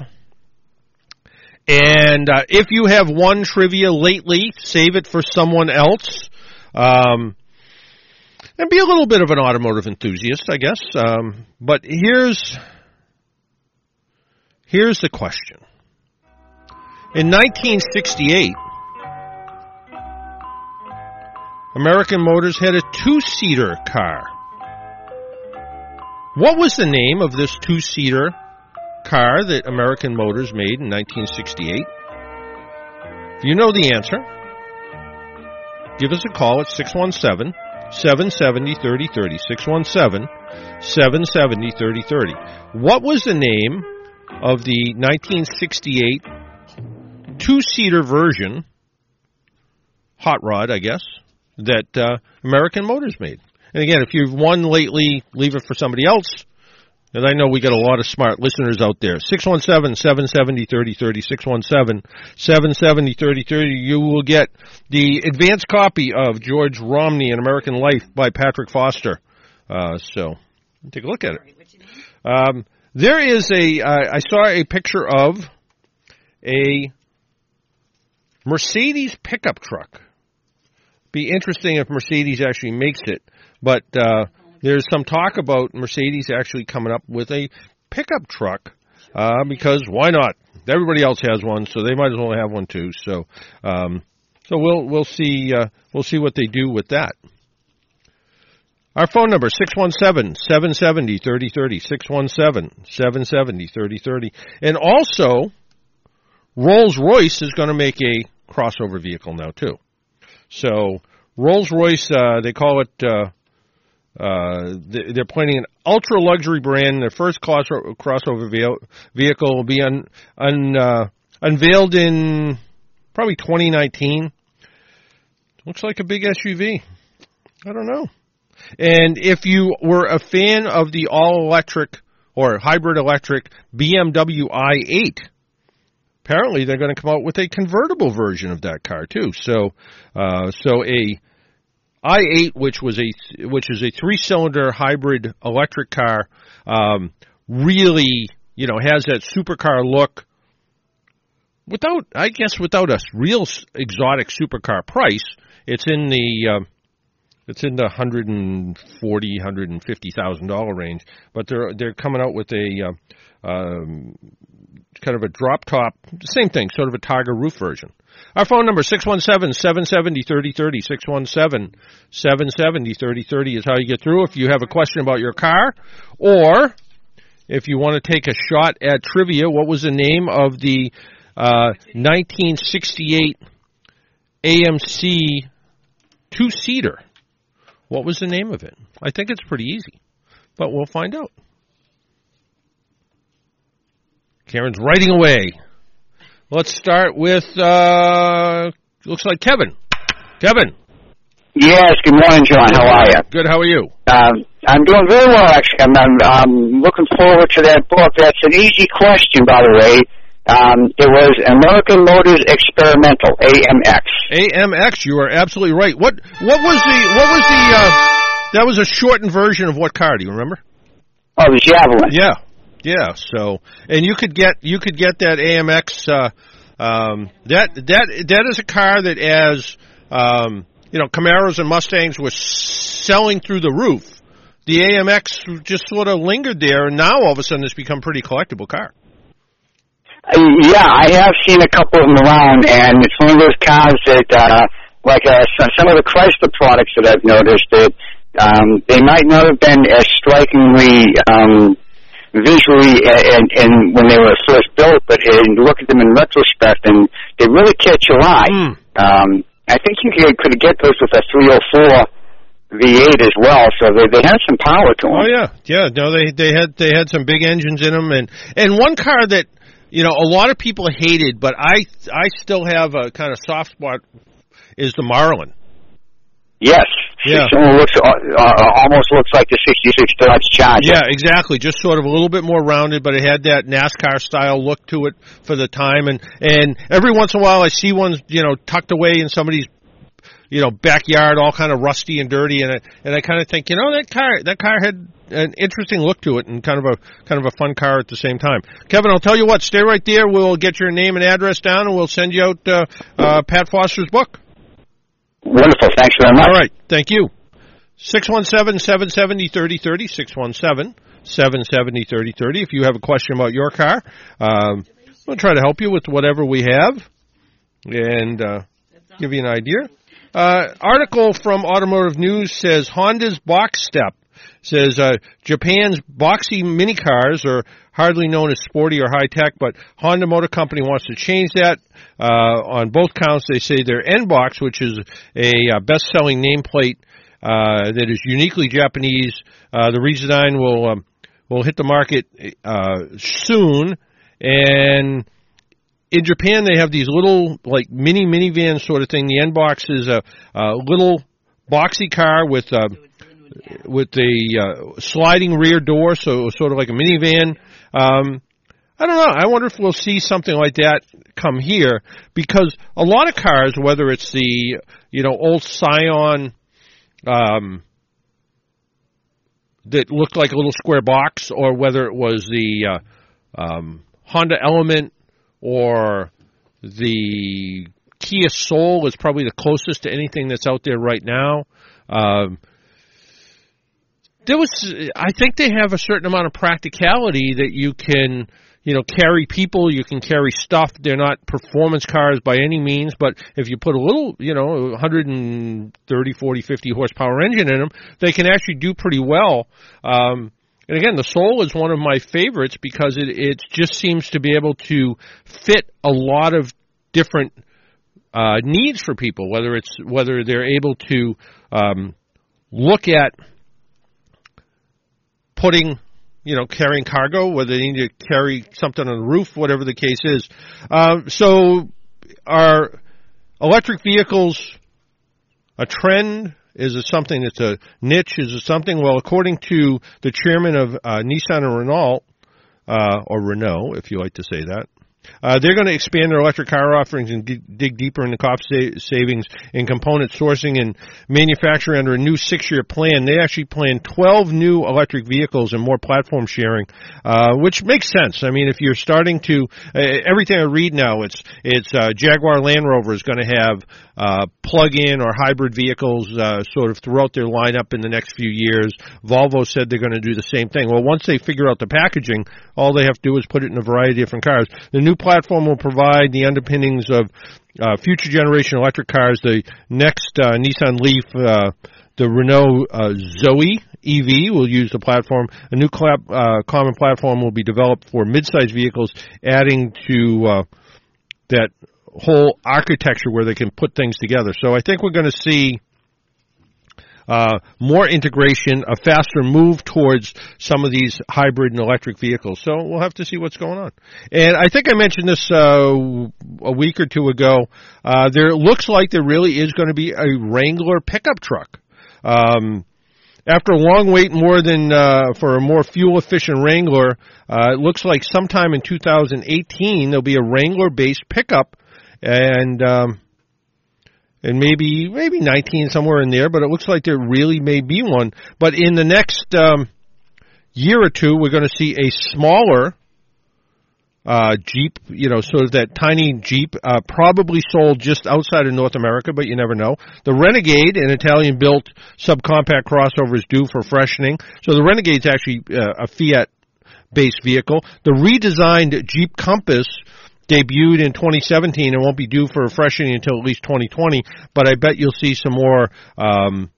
And uh, if you have won trivia lately, save it for someone else. Um, and be a little bit of an automotive enthusiast, I guess. Um, but here's Here's the question. In 1968, American Motors had a two-seater car. What was the name of this two-seater car that American Motors made in 1968? If you know the answer, give us a call at 617 770 3030. 617 770 3030. What was the name of the 1968 two-seater version, hot rod, I guess, that uh, American Motors made. And again, if you've won lately, leave it for somebody else. And I know we got a lot of smart listeners out there. 617-770-3030, 617-770-3030. You will get the advanced copy of George Romney, and American Life by Patrick Foster. Uh, so, take a look at it. Um, there is a. Uh, I saw a picture of a Mercedes pickup truck. Be interesting if Mercedes actually makes it, but uh, there's some talk about Mercedes actually coming up with a pickup truck uh, because why not? Everybody else has one, so they might as well have one too. So, um, so we'll we'll see uh, we'll see what they do with that. Our phone number, 617-770-3030, 617-770-3030. And also, Rolls-Royce is going to make a crossover vehicle now, too. So, Rolls-Royce, uh, they call it, uh, uh, they're planning an ultra luxury brand. Their first crossover vehicle will be un, un, uh, unveiled in probably 2019. Looks like a big SUV. I don't know. And if you were a fan of the all electric or hybrid electric BMW i8, apparently they're going to come out with a convertible version of that car too. So, uh, so a i8, which was a which is a three cylinder hybrid electric car, um, really you know has that supercar look. Without, I guess, without a real exotic supercar price, it's in the uh, it's in the hundred and forty, hundred and fifty thousand dollar range. But they're they're coming out with a uh, um, kind of a drop top, same thing, sort of a Targa roof version. Our phone number 617-770-3030, 617-770-3030 is how you get through. If you have a question about your car, or if you want to take a shot at trivia, what was the name of the uh, 1968 AMC two seater? What was the name of it? I think it's pretty easy, but we'll find out. Karen's writing away. Let's start with, uh, looks like Kevin. Kevin. Yes, good morning, John. How are you? Good, how are you? Um, I'm doing very well, actually. I'm, I'm, I'm looking forward to that book. That's an easy question, by the way. Um, it was American Motors Experimental, AMX. AMX, you are absolutely right. What, what was the, what was the, uh, that was a shortened version of what car, do you remember? Oh, the Javelin. Yeah. Yeah. So, and you could get you could get that AMX. Uh, um, that that that is a car that, as um, you know, Camaros and Mustangs were selling through the roof. The AMX just sort of lingered there, and now all of a sudden it's become a pretty collectible car. Uh, yeah, I have seen a couple of them around, and it's one of those cars that, uh, like uh, some of the Chrysler products that I've noticed, that um, they might not have been as strikingly um, visually and, and when they were first built, but and look at them in retrospect, and they really catch your eye. Mm. Um, I think you could, could get those with a 304 V8 as well, so they they had some power to them. Oh yeah, yeah. No, they they had they had some big engines in them, and and one car that you know a lot of people hated, but I I still have a kind of soft spot is the Marlin. Yes. Yeah. Someone looks uh, uh, almost looks like the '66 Dodge Charger. Yeah, exactly. Just sort of a little bit more rounded, but it had that NASCAR style look to it for the time. And and every once in a while, I see one, you know, tucked away in somebody's, you know, backyard, all kind of rusty and dirty. And I, and I kind of think, you know, that car that car had an interesting look to it, and kind of a kind of a fun car at the same time. Kevin, I'll tell you what. Stay right there. We'll get your name and address down, and we'll send you out uh, uh, Pat Foster's book. Wonderful. Thanks very much. All right. Thank you. 617-770-3030, 617-770-3030. If you have a question about your car, um, we'll try to help you with whatever we have and uh, give you an idea. Uh, article from Automotive News says Honda's box step says uh, Japan's boxy mini cars are hardly known as sporty or high tech, but Honda Motor Company wants to change that. Uh, on both counts, they say their N box, which is a uh, best selling nameplate uh, that is uniquely Japanese, uh, the redesign will um, will hit the market uh, soon, and in Japan they have these little like mini minivan sort of thing. The N box is a, a little boxy car with uh, with the uh, sliding rear door, so sort of like a minivan. Um, I don't know. I wonder if we'll see something like that come here because a lot of cars, whether it's the you know old Scion um, that looked like a little square box, or whether it was the uh, um, Honda Element or the Kia Soul is probably the closest to anything that's out there right now. Um, there was, I think they have a certain amount of practicality that you can, you know, carry people, you can carry stuff. They're not performance cars by any means, but if you put a little, you know, 130, 40, 50 horsepower engine in them, they can actually do pretty well. Um, and again, the Soul is one of my favorites because it, it just seems to be able to fit a lot of different uh, needs for people, whether it's whether they're able to um, look at putting you know, carrying cargo, whether they need to carry something on the roof, whatever the case is. Uh, so, are electric vehicles a trend? Is it something that's a niche? Is it something? Well, according to the chairman of uh, Nissan and Renault, uh, or Renault, if you like to say that, uh, they're going to expand their electric car offerings and dig deeper into cost sa- savings in component sourcing and manufacturing under a new six-year plan. They actually plan 12 new electric vehicles and more platform sharing, uh, which makes sense. I mean, if you're starting to uh, everything I read now, it's it's uh, Jaguar Land Rover is going to have uh, plug-in or hybrid vehicles uh, sort of throughout their lineup in the next few years. Volvo said they're going to do the same thing. Well, once they figure out the packaging, all they have to do is put it in a variety of different cars. The new platform will provide the underpinnings of uh, future generation electric cars. The next uh, Nissan Leaf, uh, the Renault uh, Zoe EV will use the platform. A new uh, common platform will be developed for mid-sized vehicles, adding to uh, that whole architecture where they can put things together. So I think we're going to see uh, more integration, a faster move towards some of these hybrid and electric vehicles. So we'll have to see what's going on. And I think I mentioned this uh, a week or two ago. Uh, there looks like there really is going to be a Wrangler pickup truck. Um, after a long wait, more than uh, for a more fuel efficient Wrangler, uh, it looks like sometime in 2018 there'll be a Wrangler based pickup, and um, and maybe maybe 19 somewhere in there, but it looks like there really may be one. But in the next um, year or two, we're going to see a smaller uh, Jeep, you know, sort of that tiny Jeep, uh, probably sold just outside of North America, but you never know. The Renegade, an Italian-built subcompact crossover, is due for freshening. So the Renegade's actually uh, a Fiat-based vehicle. The redesigned Jeep Compass debuted in 2017 and won't be due for refreshing until at least 2020. But I bet you'll see some more um,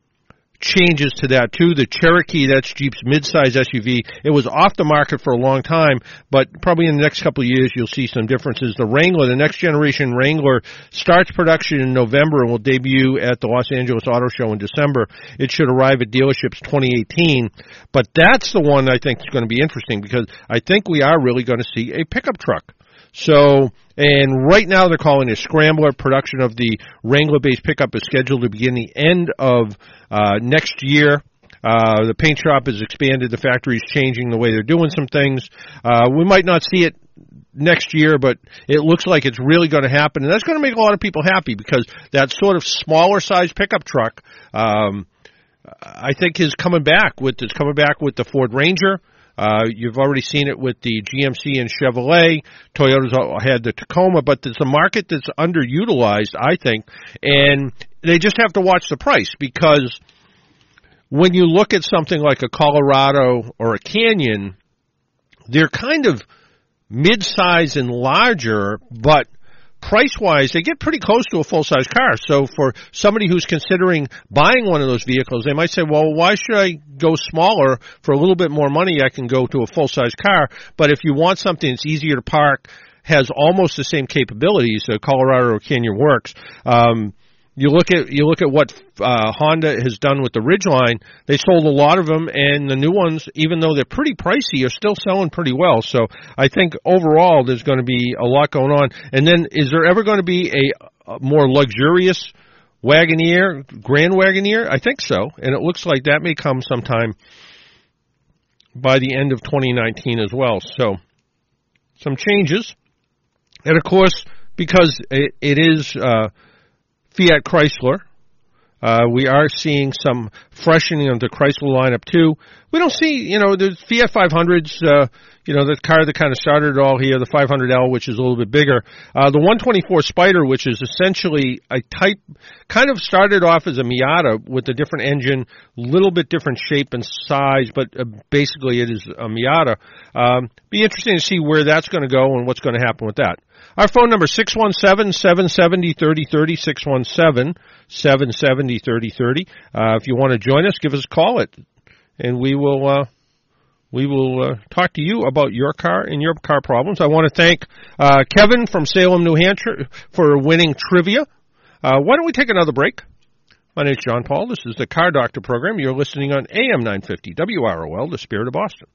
changes to that too. The Cherokee, that's Jeep's midsize SUV. It was off the market for a long time, but probably in the next couple of years you'll see some differences. The Wrangler, the next generation Wrangler, starts production in November and will debut at the Los Angeles Auto Show in December. It should arrive at dealerships 2018, but that's the one I think is going to be interesting because I think we are really going to see a pickup truck. So, and right now they're calling it Scrambler. Production of the Wrangler-based pickup is scheduled to begin the end of uh, next year. Uh, the paint shop has expanded. The factory is changing the way they're doing some things. Uh, we might not see it next year, but it looks like it's really going to happen, and that's going to make a lot of people happy because that sort of smaller size pickup truck, um, I think, is coming back with is coming back with the Ford Ranger. Uh, you've already seen it with the GMC and Chevrolet. Toyota's had the Tacoma, but there's a market that's underutilized, I think, and they just have to watch the price because when you look at something like a Colorado or a Canyon, they're kind of mid-size and larger, but price wise, they get pretty close to a full size car. So for somebody who's considering buying one of those vehicles, they might say, well, why should I go smaller for a little bit more money? I can go to a full size car. But if you want something that's easier to park, has almost the same capabilities, a Colorado or Canyon works, um, you look at you look at what uh, Honda has done with the Ridgeline. They sold a lot of them, and the new ones, even though they're pretty pricey, are still selling pretty well. So I think overall there's going to be a lot going on. And then, is there ever going to be a, a more luxurious Wagoneer, Grand Wagoneer? I think so, and it looks like that may come sometime by the end of 2019 as well. So some changes, and of course because it, it is. Uh, Fiat Chrysler. Uh, we are seeing some freshening of the Chrysler lineup too. We don't see, you know, the Fiat 500s, uh, you know, the car that kind of started it all here, the 500L, which is a little bit bigger. Uh, the 124 Spider, which is essentially a type, kind of started off as a Miata with a different engine, little bit different shape and size, but uh, basically it is a Miata. Um, be interesting to see where that's going to go and what's going to happen with that. Our phone number, 617-770-3030, 617-770-3030. Uh, if you want to join us, give us a call it, and we will, uh, we will uh, talk to you about your car and your car problems. I want to thank uh, Kevin from Salem, New Hampshire for winning trivia. Uh, why don't we take another break? My name is John Paul. This is the Car Doctor program. You're listening on AM 950 WROL, the Spirit of Boston.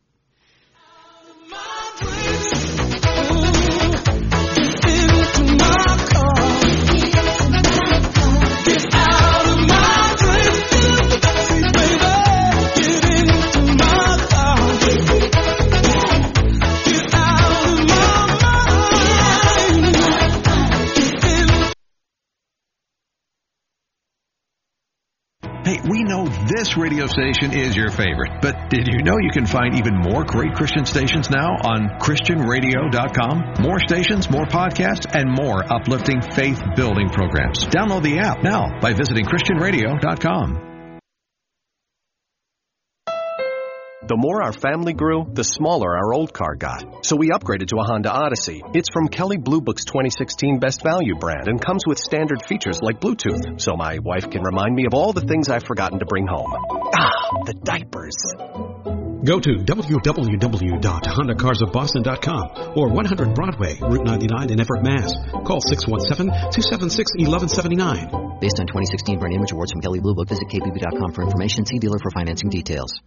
Hey, we know this radio station is your favorite, but did you know you can find even more great Christian stations now on ChristianRadio.com? More stations, more podcasts, and more uplifting faith building programs. Download the app now by visiting ChristianRadio.com. The more our family grew, the smaller our old car got. So we upgraded to a Honda Odyssey. It's from Kelley Blue Book's 2016 Best Value brand and comes with standard features like Bluetooth, so my wife can remind me of all the things I've forgotten to bring home. Ah, the diapers. Go to www.hondacarsofboston.com or 100 Broadway, Route 99 in Everett, Mass. Call 617-276-1179. Based on 2016 brand image awards from Kelly Blue Book, visit kbb.com for information. See dealer for financing details.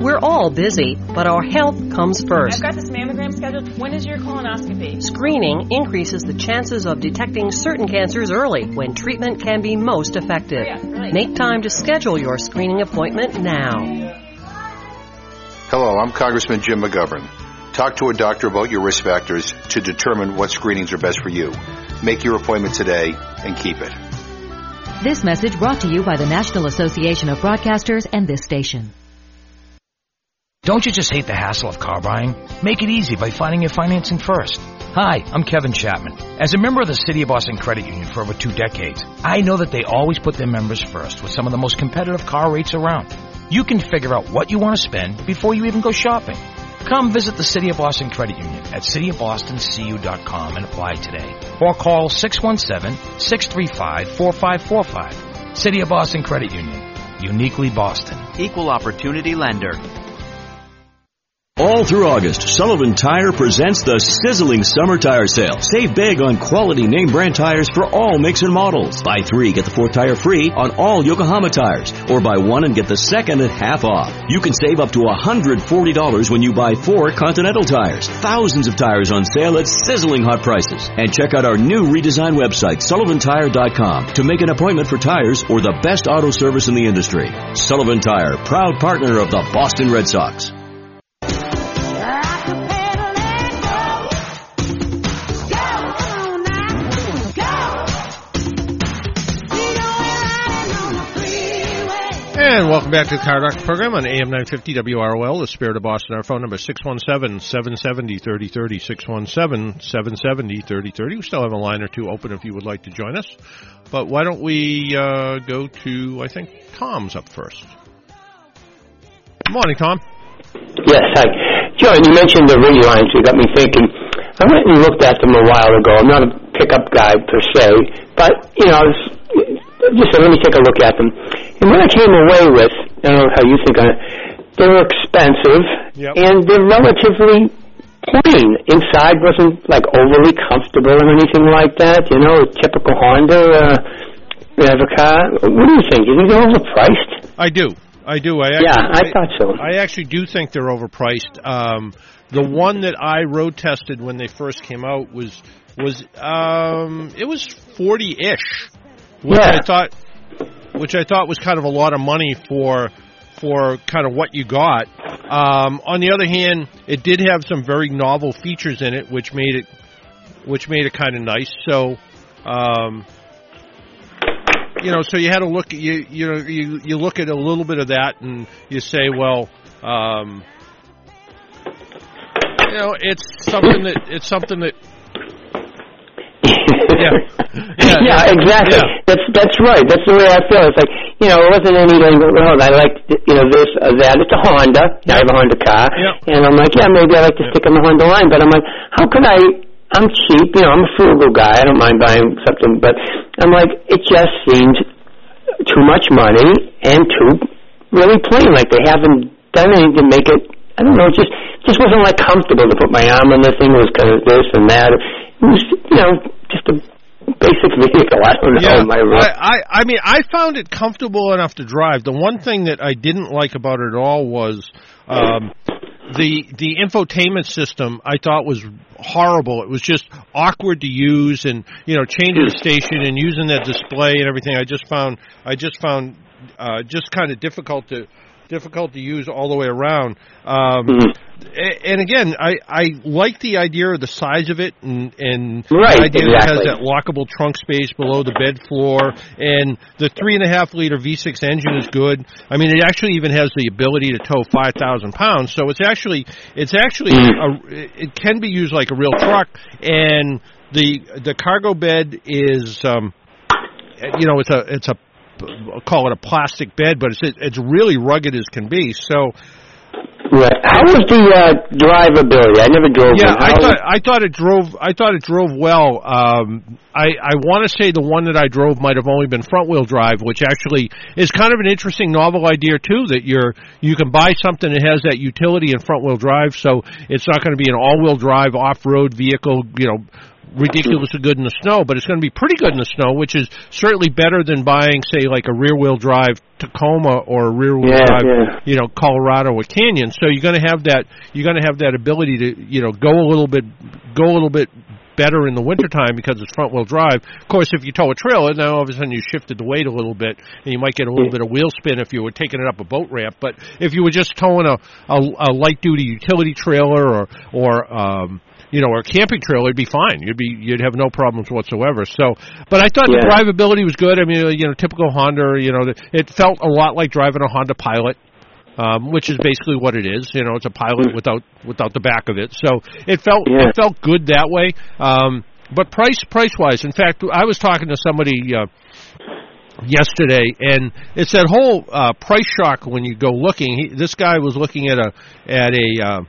We're all busy, but our health comes first. I've got this mammogram scheduled. When is your colonoscopy? Screening increases the chances of detecting certain cancers early when treatment can be most effective. Oh, yeah, really. Make time to schedule your screening appointment now. Hello, I'm Congressman Jim McGovern. Talk to a doctor about your risk factors to determine what screenings are best for you. Make your appointment today and keep it. This message brought to you by the National Association of Broadcasters and this station. Don't you just hate the hassle of car buying? Make it easy by finding your financing first. Hi, I'm Kevin Chapman. As a member of the City of Boston Credit Union for over two decades, I know that they always put their members first with some of the most competitive car rates around. You can figure out what you want to spend before you even go shopping. Come visit the City of Boston Credit Union at cityofbostoncu.com and apply today. Or call 617-635-4545. City of Boston Credit Union. Uniquely Boston. Equal Opportunity Lender. All through August, Sullivan Tire presents the sizzling summer tire sale. Save big on quality name brand tires for all makes and models. Buy three, get the fourth tire free on all Yokohama tires. Or buy one and get the second at half off. You can save up to $140 when you buy four Continental tires. Thousands of tires on sale at sizzling hot prices. And check out our new redesigned website, sullivantire.com, to make an appointment for tires or the best auto service in the industry. Sullivan Tire, proud partner of the Boston Red Sox. And welcome back to the Car Doctor program on AM 950 WROL, the Spirit of Boston. Our phone number is 617-770-3030, 617-770-3030. We still have a line or two open if you would like to join us. But why don't we uh, go to, I think, Tom's up first. Good morning, Tom. Yes, hi. John, you mentioned the Ridgelines. You got me thinking. I went and looked at them a while ago. I'm not a pickup guy per se, but, you know, I was, just let me take a look at them. And what I came away with, I don't know how you think on it, they were expensive, Yep. and they're relatively plain. Inside wasn't like overly comfortable or anything like that. You know, a typical Honda uh, have a car. What do you think? You think they're overpriced? I do. I do. I actually, Yeah, I thought so. I actually do think they're overpriced. Um, the one that I road tested when they first came out was was um, it was forty ish, which Yeah. I thought which I thought was kind of a lot of money for for kind of what you got. Um, on the other hand, it did have some very novel features in it, which made it which made it kind of nice. So. Um, you know, so you had to look. You you know you you look at a little bit of that, and you say, well, um, you know, it's something that it's something that. yeah, yeah, yeah, exactly. yeah. That's that's right. That's the way I feel. It's like you know, it wasn't anything. Well, I like you know this or that. It's a Honda. I have a Honda car, and I'm like, yeah, maybe I like to stick on the Honda line. But I'm like, how could I? I'm cheap. You know, I'm a frugal guy. I don't mind buying something, but I'm like, it just seems too much money and too really plain. Like they haven't done anything to make it. I don't know. It just just wasn't like comfortable to put my arm on the thing. It was kind of this and that. It was you know just a basic vehicle. I don't know. Yeah, my. I, I I mean I found it comfortable enough to drive. The one thing that I didn't like about it at all was um, the the infotainment system. I thought was horrible. It was just awkward to use, and you know, changing the station and using that display and everything. I just found I just found uh, just kind of difficult to difficult to use all the way around. Um, a- And again, I I like the idea of the size of it, and and Right, the idea that it has that lockable trunk space below the bed floor, and the three and a half liter V6 engine is good. I mean, it actually even has the ability to tow five thousand pounds, so it's actually it's actually a, it can be used like a real truck, and the the cargo bed is um, you know it's a it's a I'll call it a plastic bed, but it's it's really rugged as can be. So Right. How was the uh, drivability? I never drove yeah. I thought I thought it drove I thought it drove well. Um, I I want to say the one that I drove might have only been front wheel drive, which actually is kind of an interesting novel idea too. That you're you can buy something that has that utility in front wheel drive, so it's not going to be an all wheel drive off road vehicle. You know. Ridiculously good in the snow, but it's going to be pretty good in the snow, which is certainly better than buying, say, like a rear wheel drive Tacoma or a rear wheel Yeah, drive, yeah. you know, Colorado or Canyon. So you're going to have that. You're going to have that ability to, you know, go a little bit, go a little bit better in the wintertime because it's front wheel drive. Of course, if you tow a trailer, now all of a sudden you shifted the weight a little bit, and you might get a little bit of wheel spin if you were taking it up a boat ramp. But if you were just towing a a, a light duty utility trailer or or um, you know, or a camping trailer, it'd be fine. You'd be, you'd have no problems whatsoever. So, but I thought the drivability was good. I mean, you know, typical Honda. You know, it felt a lot like driving a Honda Pilot um, which is basically what it is. You know, it's a pilot without without the back of it. So it felt Yeah. it felt good that way. Um, but price price wise, in fact, I was talking to somebody. Uh, yesterday and it's that whole uh price shock when you go looking he, this guy was looking at a at a uh,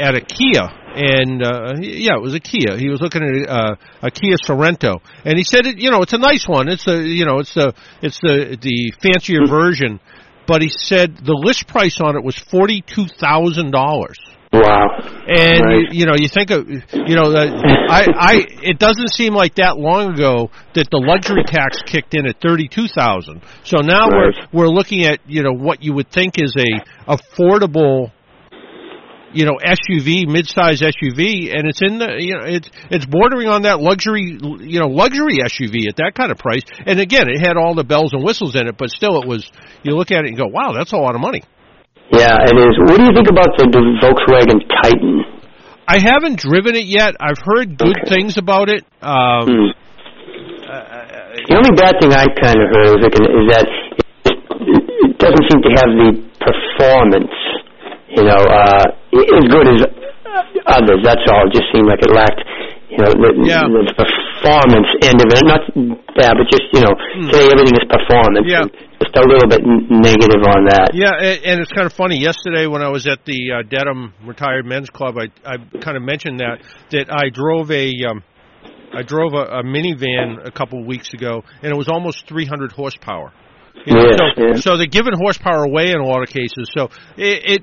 at a Kia and uh yeah it was a Kia he was looking at uh, a Kia Sorento and he said it you know it's a nice one it's the you know it's the it's the the fancier version but he said the list price on it was forty two thousand dollars Wow. and Right. you, you know, you think of, you know, I, I, it doesn't seem like that long ago that the luxury tax kicked in at thirty-two thousand. So now Right. we're we're looking at you know what you would think is a affordable, you know, SUV, mid-size SUV, and it's in the, you know, it's it's bordering on that luxury, you know, luxury SUV at that kind of price. And again, it had all the bells and whistles in it, but still, it was. You look at it and go, wow, that's a lot of money. Yeah, it is. What do you think about the, Volkswagen Titan? I haven't driven it yet. I've heard good things about it. Um, Hmm. The only bad thing I kind of heard is, is that it doesn't seem to have the performance, you know, uh, as good as others. That's all. It just seemed like it lacked, you know, the, Yeah. the performance end of it. Not bad, but just, you know, today everything is performance. Yeah. Just a little bit negative on that. Yeah, and, it's kind of funny. Yesterday, when I was at the uh, Dedham Retired Men's Club, I I kind of mentioned that that I drove a um, I drove a, a minivan a couple of weeks ago, and it was almost 300 horsepower. You know, Yes, so, yeah. so they're giving horsepower away in a lot of cases. So it, it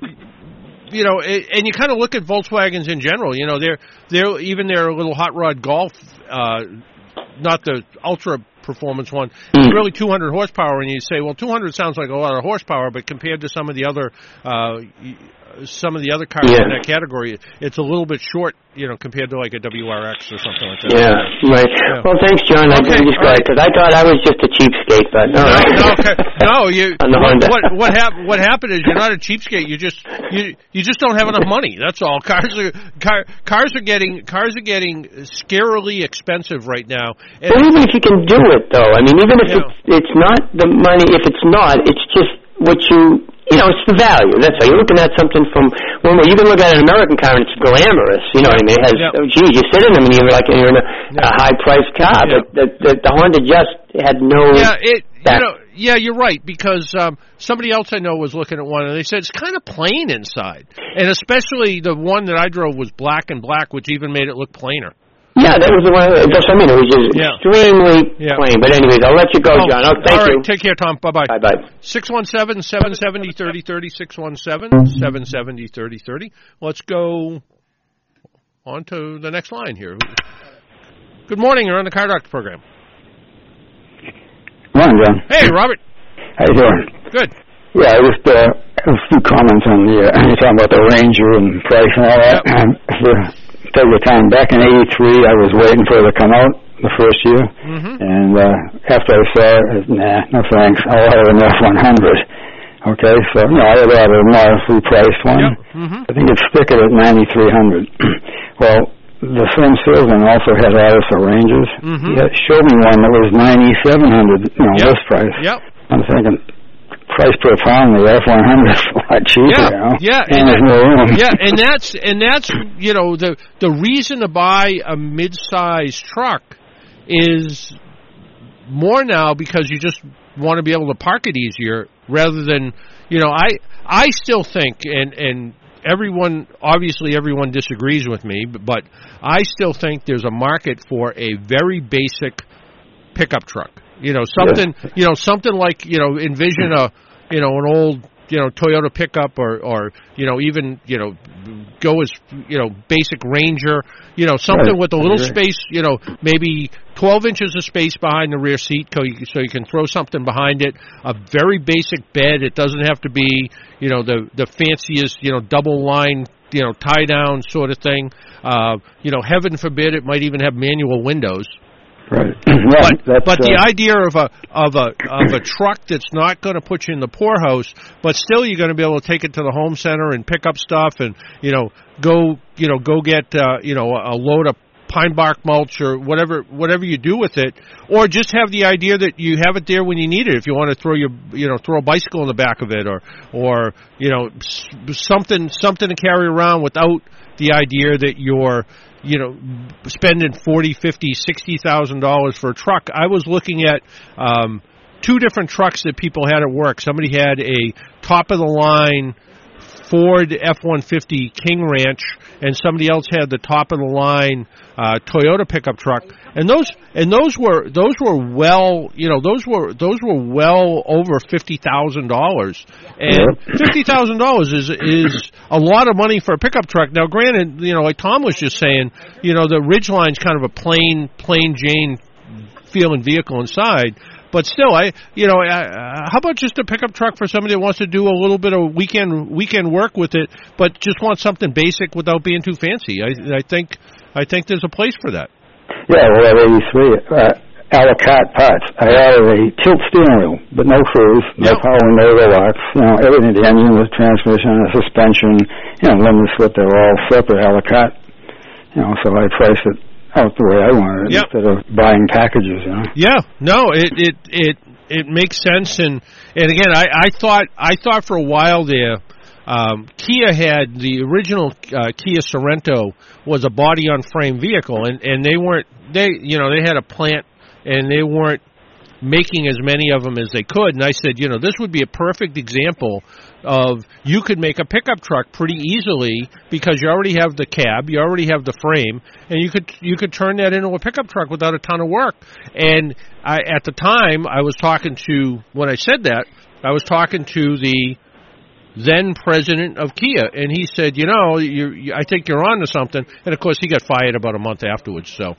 you know, it, and you kind of look at Volkswagens in general. You know, they're they're even their little hot rod Golf, uh, not the ultra performance one. It's really 200 horsepower, and you say, well, 200 sounds like a lot of horsepower, but compared to some of the other uh, y- some of the other cars Yeah. in that category, it's a little bit short, you know, compared to like a WRX or something like that. Yeah, right. Yeah. Well, thanks, John. I Okay, just all got right. because I thought I was just a cheapskate, but all No, no, okay. no, you. On the what, Honda. what what happened? What happened is you're not a cheapskate. You just you you just don't have enough money. That's all. Cars are car, cars are getting cars are getting scarily expensive right now. And But even if you can do it, though, I mean, even if Yeah. it's it's not the money, if it's not, it's just what you you know, it's the value. That's all. You're looking at something from well, you can look at an American car and it's glamorous. You know what I mean? It has Yeah. oh, gee, you sit in them and you're like you're in a, a high priced car. But the, the the Honda just had no. yeah, it You know, yeah, you're right because um, somebody else I know was looking at one and they said it's kind of plain inside, and especially the one that I drove was black and black, which even made it look plainer. Yeah, that was the one. That's what I mean. It was just Yeah. extremely Yeah. plain. But anyways, I'll let you go, Oh, John. Oh, thank all right, you. Take care, Tom. Bye bye. Bye bye. 617 770 3030. 617 770 3030. Let's go on to the next line here. Good Good morning. You're on the Car Doctor program. Morning, John. Hey, Robert. How you doing? Good. Yeah, I just uh, have a few comments on the uh, you talking about the Ranger and price and all that. Um, take your time. Back in '83, I was waiting for it to come out the first year, mm-hmm. and uh, after I saw it, nah, no thanks. I'll have an F100. Okay, so you know, I would have a modestly priced one. Yep. Mm-hmm. I think it's stick at 9,300. well, the same salesman also had Odyssey Rangers. Mm-hmm. He showed me one that was 9,700, you know, Yep. list price. Yep. I'm thinking, price per pound, the F100 is a lot cheaper, Yeah, know? yeah, And there's no room. yeah, and that's and that's you know the the reason to buy a mid-sized truck is more now because you just want to be able to park it easier rather than you know I I still think and and everyone obviously everyone disagrees with me but, but I still think there's a market for a very basic pickup truck you know something you know something like you know envision a you know an old you know Toyota pickup or or you know even you know go as you know basic Ranger you know something Right. with a little Right. space you know maybe 12 inches of space behind the rear seat so you, so you can throw something behind it a very basic bed it doesn't have to be you know the the fanciest you know double line you know tie down sort of thing uh you know heaven forbid it might even have manual windows Right. yeah, but that's, but the uh, idea of a of a of a truck that's not going to put you in the poorhouse, but still you're going to be able to take it to the home center and pick up stuff and you know go you know go get uh, you know a load of pine bark mulch or whatever whatever you do with it, or just have the idea that you have it there when you need it. If you want to throw your you know throw a bicycle in the back of it, or or you know s- something something to carry around without the idea that you're you know spending forty fifty sixty thousand dollars for a truck. I was looking at um two different trucks that people had at work. Somebody had a top of the line Ford F-150 King Ranch, and somebody else had the top of the line uh, Toyota pickup truck, and those and those were those were well, you know, those were those were well over fifty thousand dollars, and fifty thousand dollars is is a lot of money for a pickup truck. Now, granted, you know, like Tom was just saying, you know, the Ridgeline's kind of a plain plain Jane feeling vehicle inside. But still, I you know, uh, how about just a pickup truck for somebody that wants to do a little bit of weekend weekend work with it, but just wants something basic without being too fancy. I I think I think there's a place for that. Yeah, well, 83, uh, a la carte parts. I ordered a tilt steering wheel, but no cruise, no power window locks, you know, everything, the engine, the transmission, the suspension, you know, limited slip, they're all separate a la carte. You know, so I priced it out the way I wanted it Yep. instead of buying packages, you know. Yeah, no, it it it it makes sense, and and again, I I thought I thought for a while there, um, Kia had the original uh, Kia Sorento was a body on frame vehicle, and and they weren't they you know they had a plant and they weren't making as many of them as they could, and I said, you know, this would be a perfect example of you could make a pickup truck pretty easily because you already have the cab, you already have the frame, and you could you could turn that into a pickup truck without a ton of work. And I, at the time, I was talking to when I said that, I was talking to the then president of Kia, and he said, you know, you, you, I think you're on to something. And of course, he got fired about a month afterwards. So,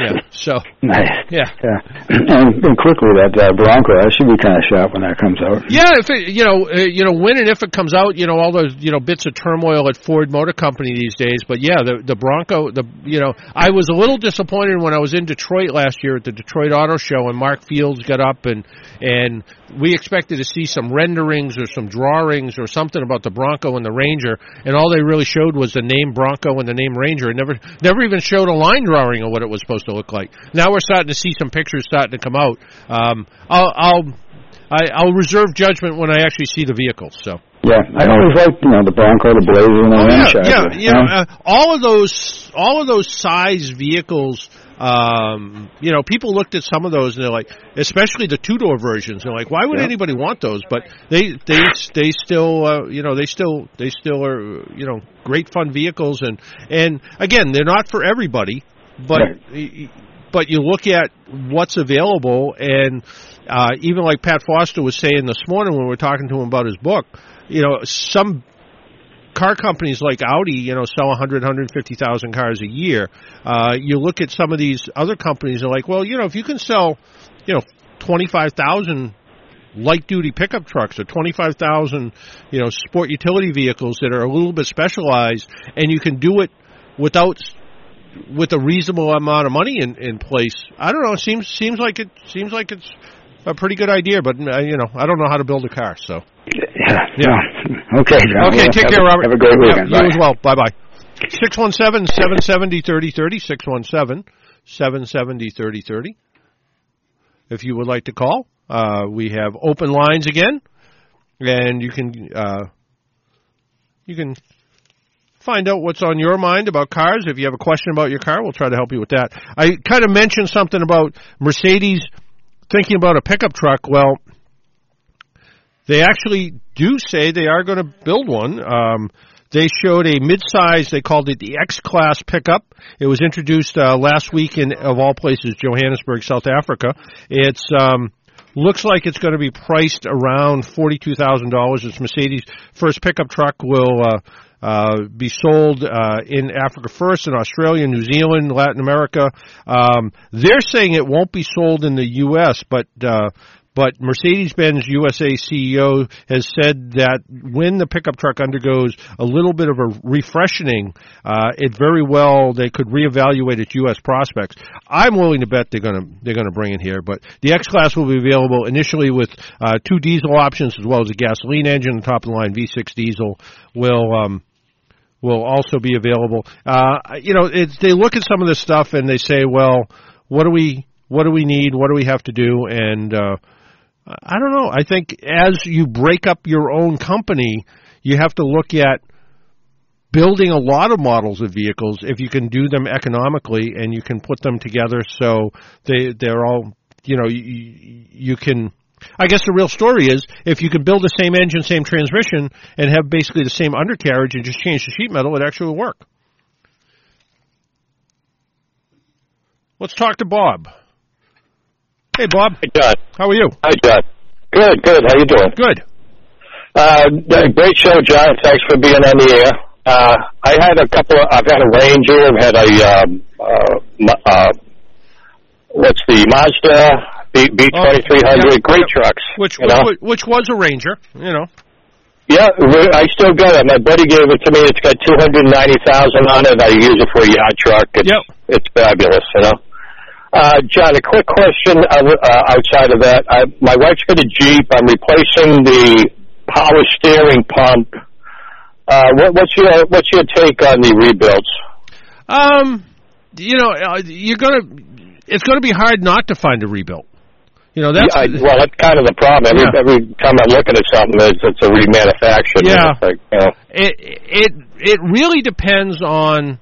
yeah, so Nice. yeah. Yeah. And, and quickly, that uh, Bronco, I should be kind of sharp when that comes out. Yeah, if it, you know, uh, you know, when and if it comes out, you know, all those you know bits of turmoil at Ford Motor Company these days. But yeah, the the Bronco, the you know, I was a little disappointed when I was in Detroit last year at the Detroit Auto Show, and Mark Fields got up and and we expected to see some renderings or some drawings or something about the Bronco and the Ranger, and all they really showed was the name Bronco and the name Ranger. It never never even showed a line drawing of what it was supposed to look like. Now we're starting to see some pictures starting to come out. Um, I'll, I'll I, I'll reserve judgment when I actually see the vehicles. So. Yeah, I always like you know, the Bronco, the Blazer, and the Oh yeah, Ramcharger, yeah, you know, uh, all of those, all of those size vehicles. Um, you know, people looked at some of those and they're like, especially the two door versions. They're like, why would Yeah. anybody want those? But they, they, they still, uh, you know, they still, they still are, you know, great fun vehicles. And and again, they're not for everybody, but but you look at what's available and uh, even like Pat Foster was saying this morning when we were talking to him about his book, you know, some car companies like Audi, you know, sell 100, 150,000 cars a year. Uh, you look at some of these other companies, they're like, well, you know, if you can sell, you know, 25,000 light duty pickup trucks or 25,000, you know, sport utility vehicles that are a little bit specialized and you can do it without with a reasonable amount of money in in place. I don't know, it seems seems like it seems like it's a pretty good idea, but uh, you know, I don't know how to build a car, so yeah. yeah. Okay, John. Okay, Well, take care, a, Robert. Have a great Yeah, weekend. you Bye. as well. Bye bye. 617 770 3030. 617 770 3030. If you would like to call, uh, we have open lines again, and you can uh, you can find out what's on your mind about cars. If you have a question about your car, we'll try to help you with that. I kind of mentioned something about Mercedes thinking about a pickup truck. Well, they actually do say they are going to build one. Um, they showed a mid-size. They called it the X-Class pickup. It was introduced uh, last week in, of all places, Johannesburg, South Africa. It's um, looks like it's going to be priced around forty-two thousand dollars. It's Mercedes' first pickup truck. Will uh, uh, be sold uh, in Africa first, in Australia, New Zealand, Latin America. Um, they're saying it won't be sold in the U.S., but uh, but Mercedes-Benz USA CEO has said that when the pickup truck undergoes a little bit of a refreshing, uh, it very well they could reevaluate its U.S. prospects. I'm willing to bet they're going to they're going to bring it here, but the X Class will be available initially with uh, two diesel options as well as a gasoline engine. Top of the line V6 diesel will. Um, will also be available. Uh, you know, they look at some of this stuff and they say, well, what do we, what do we need? What do we have to do? And, uh, I don't know. I think as you break up your own company, you have to look at building a lot of models of vehicles if you can do them economically and you can put them together so they they're all you know you, you can I guess the real story is if you could build the same engine, same transmission, and have basically the same undercarriage and just change the sheet metal, it actually will work. Let's talk to Bob. Hey, Bob. Hey, John. How are you? Hi, John. Good, good. How you doing? Good. Uh, great show, John. Thanks for being on the air. Uh, I had a couple of, I've had a Ranger, I've had a, um, uh, uh, what's the Mazda B, B2300, yeah, great yeah. trucks. Which you know? which, was a Ranger, you know. Yeah, I still got it. My buddy gave it to me. It's got 290,000 on it. I use it for a yard truck. It's, Yep. it's fabulous, you know. Uh, John, a quick question uh, uh, outside of that. I, my wife's got a Jeep. I'm replacing the power steering pump. Uh, what, what's your what's your take on the rebuilds? Um, you know, uh, you're gonna. It's going to be hard not to find a rebuild. You know, that's Yeah, I, well, that's kind of the problem. Every, Yeah. every time I'm looking at something, it's, it's a remanufactured. Yeah. It's like, you know, it it it really depends on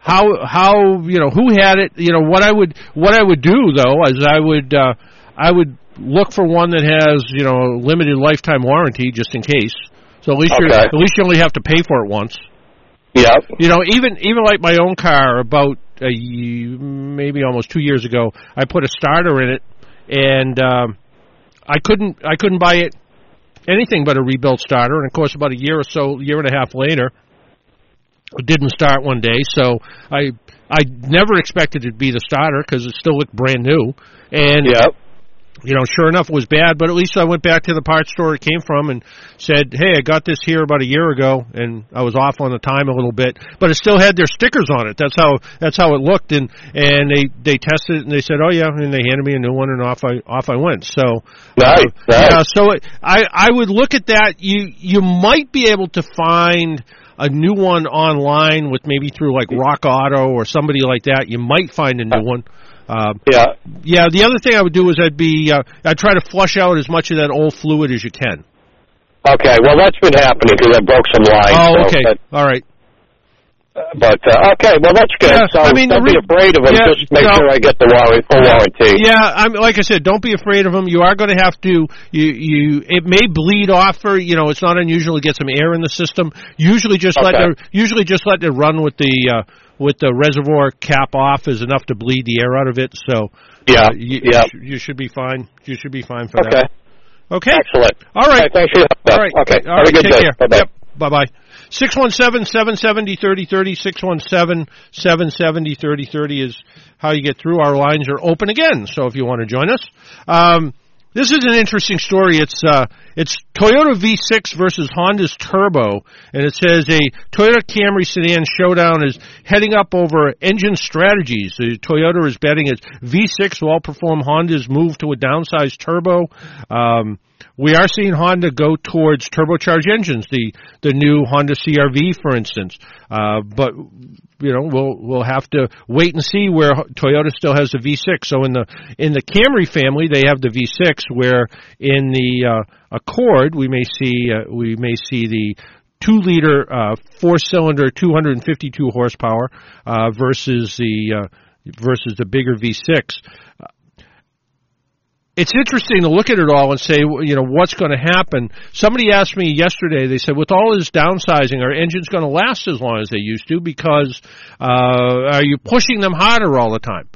how how you know who had it. You know what I would what I would do though is I would uh, I would look for one that has you know limited lifetime warranty just in case. So at least you Okay. at least you only have to pay for it once. yeah. You know, even even like my own car, about a, maybe almost two years ago, I put a starter in it, and um, I couldn't I couldn't buy it anything but a rebuilt starter. And of course, about a year or so, year and a half later, it didn't start one day. So I I never expected it to be the starter because it still looked brand new. And Yeah. You know, sure enough, it was bad. But at least I went back to the parts store it came from and said, "Hey, I got this here about a year ago, and I was off on the time a little bit, but it still had their stickers on it. That's how that's how it looked." And and they they tested it and they said, "Oh yeah," and they handed me a new one, and off I off I went. So Nice, uh, nice. yeah, so it, I I would look at that. You you might be able to find. A new one online with maybe through like Rock Auto or somebody like that. You might find a new one. Uh, Yeah. yeah, the other thing I would do is I'd be uh, I'd try to flush out as much of that old fluid as you can. Okay. Well, that's been happening because I broke some lines. oh, so- okay, But, all right. but uh, okay. Well, that's good. Yeah, so I mean, don't the be afraid of them. yeah, Just make no. sure I get the warranty, full warranty. Yeah, I'm like I said, don't be afraid of them. You are going to have to you you it may bleed off for you know it's not unusual to get some air in the system. Usually just let Okay. it usually just let it run with the uh, with the reservoir cap off is enough to bleed the air out of it. So Yeah, uh, you, yeah. you, sh- you should be fine. You should be fine for Okay. that. Okay. Excellent. All right. Thanks for your help. All right. Okay. All Have right. a good Take day. care. Bye bye. Yep. Bye bye. 617 770 3030. 617 770 3030 is how you get through. Our lines are open again, so if you want to join us. Um, this is an interesting story. It's uh, it's Toyota V6 versus Honda's Turbo, and it says a Toyota Camry sedan showdown is heading up over engine strategies. The Toyota is betting its V6 will outperform Honda's move to a downsized turbo. Um, we are seeing Honda go towards turbocharged engines, the the new Honda CRV, for instance. Uh, but you know, we'll we'll have to wait and see where Toyota still has the V6. So in the in the Camry family, they have the V6, where in the uh, Accord we may see uh, we may see the two liter uh, four cylinder 252 horsepower uh, versus the uh, versus the bigger V6 it's interesting to look at it all and say, you know, what's going to happen. Somebody asked me yesterday. They said, with all this downsizing, are engines going to last as long as they used to? Because uh, are you pushing them harder all the time?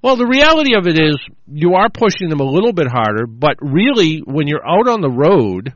Well, the reality of it is, you are pushing them a little bit harder, but really, when you're out on the road,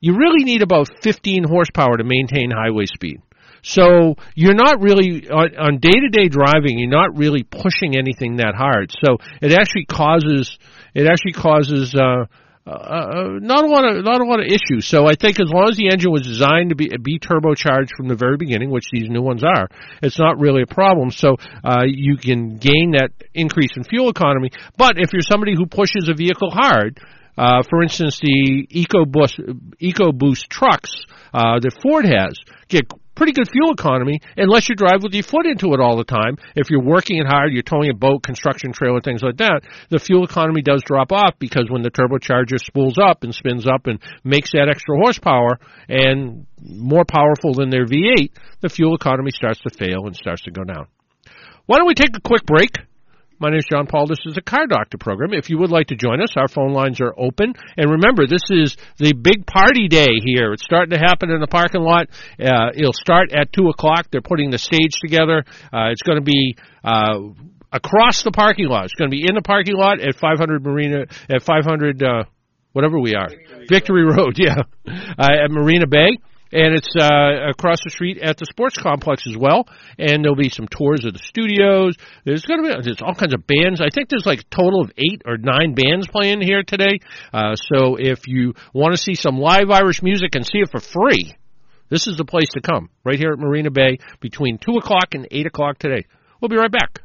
you really need about 15 horsepower to maintain highway speed. So you're not really on day to day driving. You're not really pushing anything that hard. So it actually causes it actually causes. Uh, uh, uh, not a lot of not a lot of issues. So I think as long as the engine was designed to be be turbocharged from the very beginning, which these new ones are, it's not really a problem. So uh, you can gain that increase in fuel economy. But if you're somebody who pushes a vehicle hard, uh, for instance, the EcoBoost EcoBoost trucks uh, that Ford has get pretty good fuel economy unless you drive with your foot into it all the time. If you're working it hard, you're towing a boat, construction trailer, things like that, the fuel economy does drop off because when the turbocharger spools up and spins up and makes that extra horsepower and more powerful than their V8, the fuel economy starts to fail and starts to go down. Why don't we take a quick break? My name is John Paul. This is the Car Doctor program. If you would like to join us, our phone lines are open. And remember, this is the big party day here. It's starting to happen in the parking lot. Uh, it'll start at 2 o'clock. They're putting the stage together. Uh, it's going to be uh, across the parking lot. It's going to be in the parking lot at 500 Marina, at 500, uh, whatever we are. Victory, Victory Road. Road, yeah. Uh, at Marina Bay and it's uh, across the street at the sports complex as well. And there'll be some tours of the studios. There's going to be there's all kinds of bands. I think there's like a total of eight or nine bands playing here today. Uh, so if you want to see some live Irish music and see it for free, this is the place to come. Right here at Marina Bay between two o'clock and eight o'clock today. We'll be right back.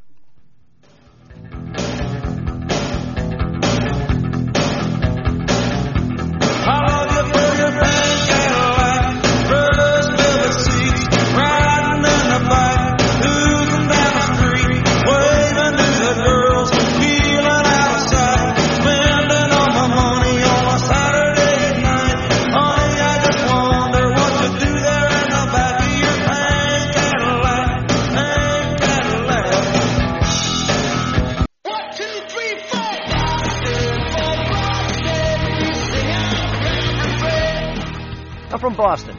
From Boston,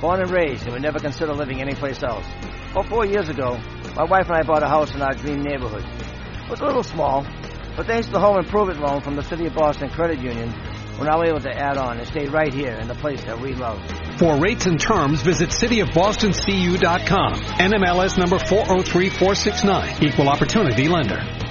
born and raised, and would never consider living anyplace else. About four years ago, my wife and I bought a house in our dream neighborhood. It was a little small, but thanks to the home improvement loan from the City of Boston Credit Union, we're now able to add on and stay right here in the place that we love. For rates and terms, visit cityofbostoncu.com. NMLS number 403469. Equal Opportunity Lender.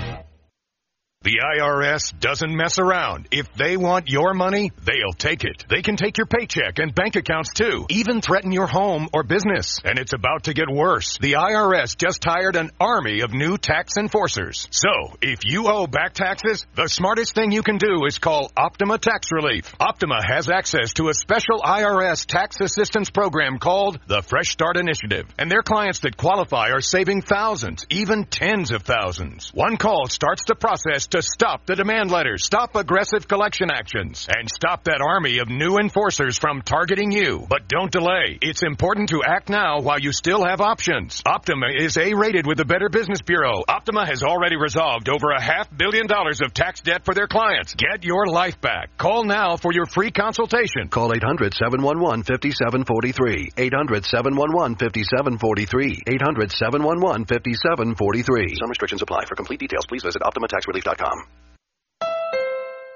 The IRS doesn't mess around. If they want your money, they'll take it. They can take your paycheck and bank accounts too, even threaten your home or business. And it's about to get worse. The IRS just hired an army of new tax enforcers. So, if you owe back taxes, the smartest thing you can do is call Optima Tax Relief. Optima has access to a special IRS tax assistance program called the Fresh Start Initiative. And their clients that qualify are saving thousands, even tens of thousands. One call starts the process to stop the demand letters, stop aggressive collection actions, and stop that army of new enforcers from targeting you. But don't delay. It's important to act now while you still have options. Optima is A-rated with the Better Business Bureau. Optima has already resolved over a half billion dollars of tax debt for their clients. Get your life back. Call now for your free consultation. Call 800-711-5743. 800-711-5743. 800-711-5743. Some restrictions apply. For complete details, please visit OptimaTaxRelief.com.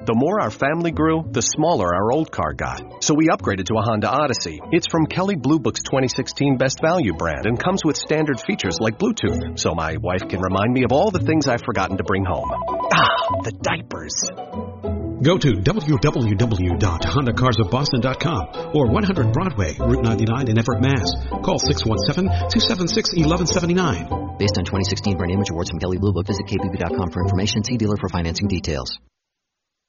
The more our family grew, the smaller our old car got. So we upgraded to a Honda Odyssey. It's from Kelley Blue Book's 2016 Best Value brand and comes with standard features like Bluetooth, so my wife can remind me of all the things I've forgotten to bring home. Ah, the diapers. Go to www.hondacarsofboston.com or 100 Broadway, Route 99 in Everett, Mass. Call 617-276-1179. Based on 2016 brand image awards from Kelley Blue Book, visit kbb.com for information. See dealer for financing details.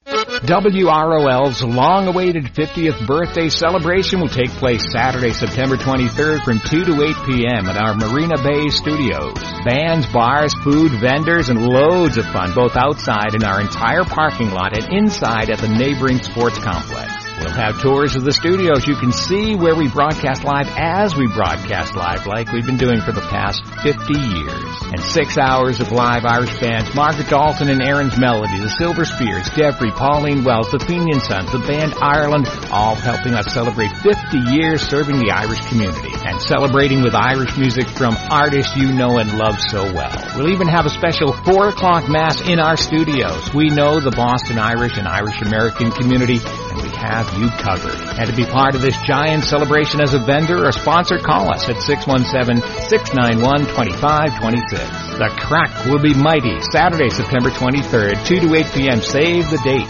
WROL's long awaited 50th birthday celebration will take place Saturday, September 23rd from 2 to 8 p.m. at our Marina Bay studios. Bands, bars, food, vendors, and loads of fun both outside in our entire parking lot and inside at the neighboring sports complex. We'll have tours of the studios. You can see where we broadcast live as we broadcast live like we've been doing for the past 50 years. And six hours of live Irish bands, Margaret Dalton and Erin's Melody, the Silver Spears, Debris, Pauline Wells, the Fenian Sons, the band Ireland, all helping us celebrate 50 years serving the Irish community and celebrating with Irish music from artists you know and love so well. We'll even have a special 4 o'clock mass in our studios. We know the Boston Irish and Irish American community and we have you covered. And to be part of this giant celebration as a vendor or sponsor, call us at 617-691-2526. The crack will be mighty Saturday, September 23rd, 2 to 8 p.m. Save the date.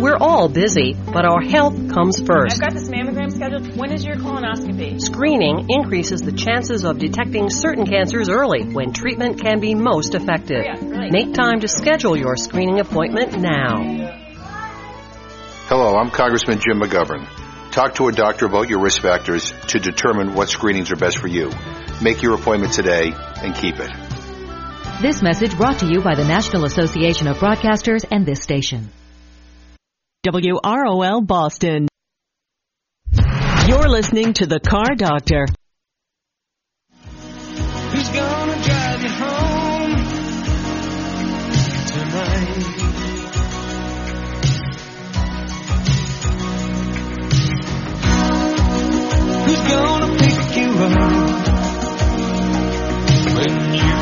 We're all busy, but our health comes first. I've got this mammogram scheduled. When is your colonoscopy? Screening increases the chances of detecting certain cancers early when treatment can be most effective. Oh, yeah, really. Make time to schedule your screening appointment now. Hello, I'm Congressman Jim McGovern. Talk to a doctor about your risk factors to determine what screenings are best for you. Make your appointment today and keep it. This message brought to you by the National Association of Broadcasters and this station. WROL Boston. You're listening to The Car Doctor. Who's gonna drive you home gonna pick you up when you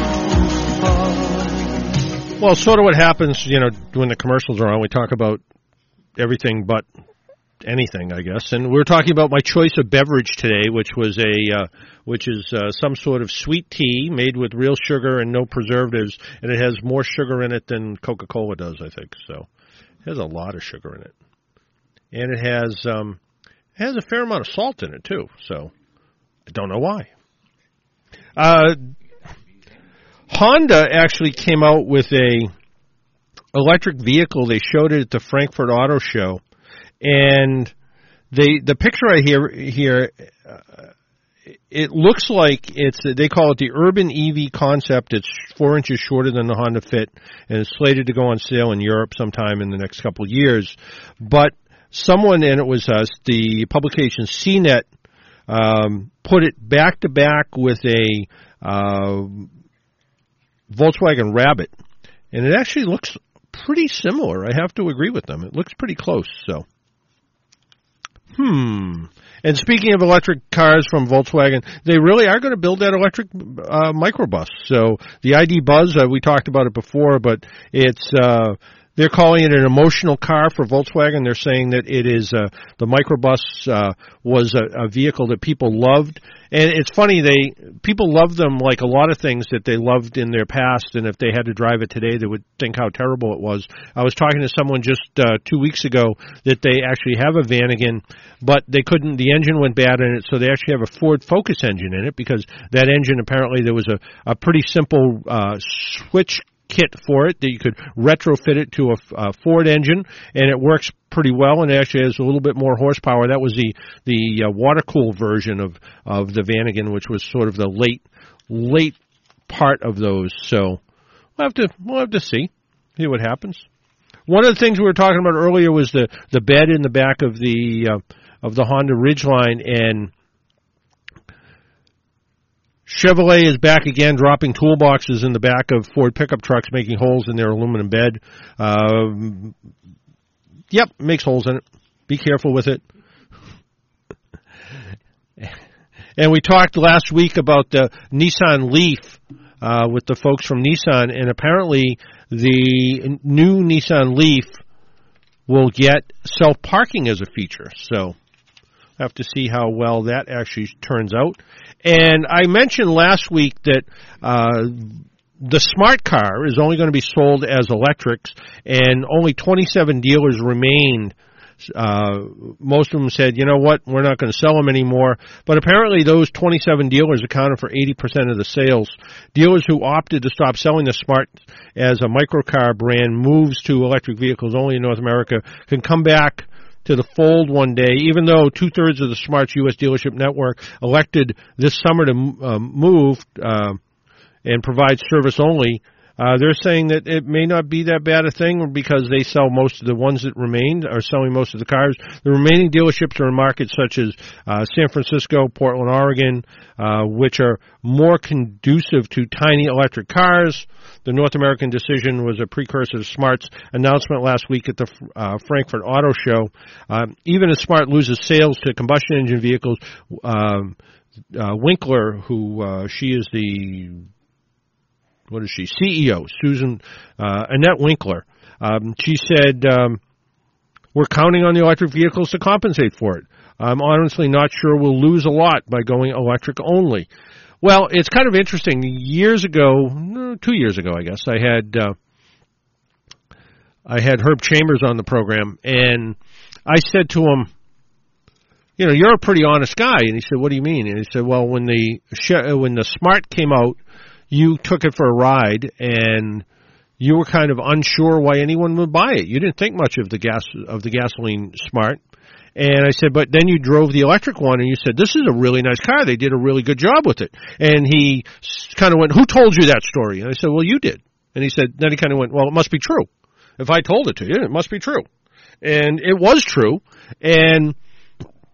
fall? Well, sort of what happens, you know, when the commercials are on, we talk about everything but anything, I guess. And we are talking about my choice of beverage today, which was a, uh, which is uh, some sort of sweet tea made with real sugar and no preservatives, and it has more sugar in it than Coca-Cola does, I think. So it has a lot of sugar in it, and it has um, it has a fair amount of salt in it too. So I don't know why. Uh, Honda actually came out with a electric vehicle. They showed it at the Frankfurt Auto Show, and they the picture I hear here. Uh, it looks like it's they call it the urban EV concept. It's four inches shorter than the Honda Fit, and it's slated to go on sale in Europe sometime in the next couple of years. But someone, and it was us, the publication CNET, um, put it back to back with a uh, Volkswagen Rabbit, and it actually looks pretty similar. I have to agree with them. It looks pretty close. So, hmm. And speaking of electric cars from Volkswagen, they really are going to build that electric uh, microbus. So the ID Buzz, uh, we talked about it before, but it's uh, they're calling it an emotional car for Volkswagen. They're saying that it is uh, the microbus uh, was a, a vehicle that people loved, and it's funny they people love them like a lot of things that they loved in their past, and if they had to drive it today, they would think how terrible it was. I was talking to someone just uh, two weeks ago that they actually have a Vanagon, but they couldn't. The engine went bad in it, so they actually have a Ford Focus engine in it because that engine apparently there was a a pretty simple uh, switch kit for it that you could retrofit it to a, a Ford engine, and it works pretty well. And actually has a little bit more horsepower. That was the the uh, water cooled version of of the Vanagon, which was sort of the late late part of those. So we'll have to we'll have to see see what happens. One of the things we were talking about earlier was the the bed in the back of the uh, of the Honda Ridgeline and Chevrolet is back again, dropping toolboxes in the back of Ford pickup trucks, making holes in their aluminum bed. Um, yep, makes holes in it. Be careful with it. and we talked last week about the Nissan Leaf uh, with the folks from Nissan, and apparently the new Nissan Leaf will get self parking as a feature. So have to see how well that actually turns out. And I mentioned last week that uh, the smart car is only going to be sold as electrics, and only 27 dealers remained. Uh, most of them said, you know what, we're not going to sell them anymore. But apparently, those 27 dealers accounted for 80% of the sales. Dealers who opted to stop selling the Smart as a microcar brand moves to electric vehicles only in North America can come back to the fold one day, even though two thirds of the Smart's U.S. dealership network elected this summer to uh, move uh, and provide service only. Uh, they're saying that it may not be that bad a thing because they sell most of the ones that remain are selling most of the cars. The remaining dealerships are in markets such as uh, San Francisco, Portland, Oregon, uh, which are more conducive to tiny electric cars. The North American decision was a precursor to Smart's announcement last week at the uh, Frankfurt Auto Show. Um, even as Smart loses sales to combustion engine vehicles, um, uh, Winkler, who uh, she is the what is she? CEO Susan uh, Annette Winkler. Um, she said, um, "We're counting on the electric vehicles to compensate for it. I'm honestly not sure we'll lose a lot by going electric only." Well, it's kind of interesting. Years ago, two years ago, I guess, I had uh, I had Herb Chambers on the program, and I said to him, "You know, you're a pretty honest guy." And he said, "What do you mean?" And he said, "Well, when the when the Smart came out." You took it for a ride and you were kind of unsure why anyone would buy it. You didn't think much of the gas of the gasoline smart. And I said, but then you drove the electric one and you said, this is a really nice car. They did a really good job with it. And he kind of went, who told you that story? And I said, well, you did. And he said, then he kind of went, well, it must be true. If I told it to you, it must be true. And it was true. And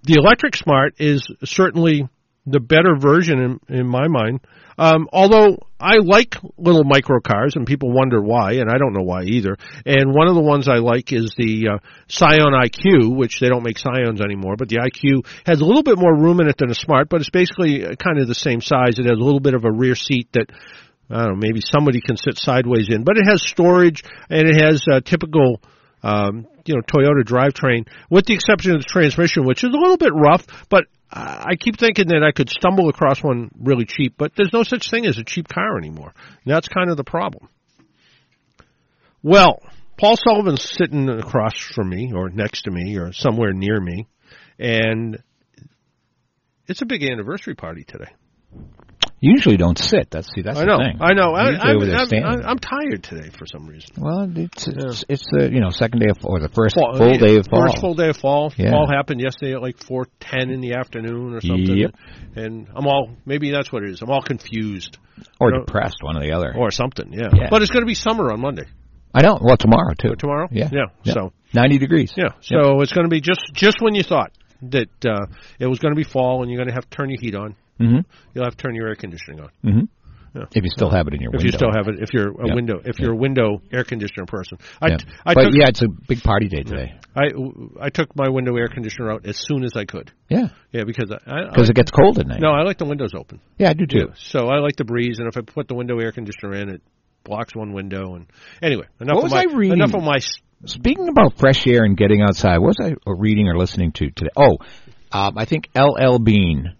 the electric smart is certainly the better version in, in my mind um, although I like little micro cars, and people wonder why, and I don't know why either. And one of the ones I like is the uh, Scion IQ, which they don't make Scions anymore, but the IQ has a little bit more room in it than a Smart, but it's basically uh, kind of the same size. It has a little bit of a rear seat that I don't know, maybe somebody can sit sideways in, but it has storage and it has uh, typical um, you know, Toyota drivetrain, with the exception of the transmission, which is a little bit rough, but I keep thinking that I could stumble across one really cheap, but there's no such thing as a cheap car anymore. And that's kind of the problem. Well, Paul Sullivan's sitting across from me, or next to me, or somewhere near me, and it's a big anniversary party today usually don't sit. That's see, that's I know, the thing. I know. I, I'm, I'm, I'm, I'm, tired today for some reason. Well, it's it's, it's the you know second day of or the first fall, full day of fall. First full day of fall. Yeah. Fall happened yesterday at like four ten in the afternoon or something. Yep. And I'm all maybe that's what it is. I'm all confused or you know, depressed, one or the other, or something. Yeah. yeah. But it's going to be summer on Monday. I know. Well, tomorrow too. Or tomorrow. Yeah. Yeah. Yep. So ninety degrees. Yeah. So yep. it's going to be just just when you thought that uh, it was going to be fall and you're going to have to turn your heat on. Mm-hmm. You'll have to turn your air conditioning on. Mm-hmm. Yeah. If you still have it in your if window. you still have it, if you're a Yep. window, if you're a window air conditioner person, I, Yeah. I but took, yeah, it's a big party day today. I I took my window air conditioner out as soon as I could. Yeah. Yeah, because Because it gets cold at night. No, I like the windows open. Yeah, I do too. So I like the breeze, and if I put the window air conditioner in, it blocks one window. And anyway, enough What of was my I reading? enough of my. Speaking about fresh air and getting outside, what was I reading or listening to today? Oh, um, I think LL Bean.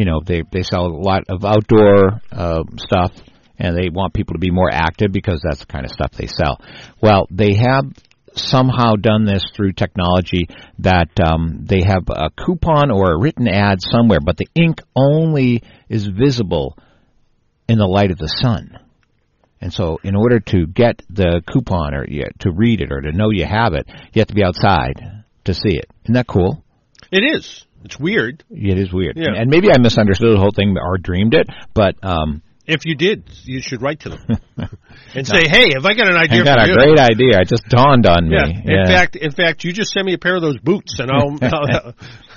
You know, they they sell a lot of outdoor uh, stuff, and they want people to be more active because that's the kind of stuff they sell. Well, they have somehow done this through technology that um, they have a coupon or a written ad somewhere, but the ink only is visible in the light of the sun. And so, in order to get the coupon or yeah, to read it or to know you have it, you have to be outside to see it. Isn't that cool? It is. It's weird. It is weird. Yeah. And maybe I misunderstood the whole thing or dreamed it, but um, If you did, you should write to them and say, "Hey, have I got an idea I got a you?" great idea. It just dawned on me. Yeah. In fact, in fact, you just send me a pair of those boots, and I'll I'll,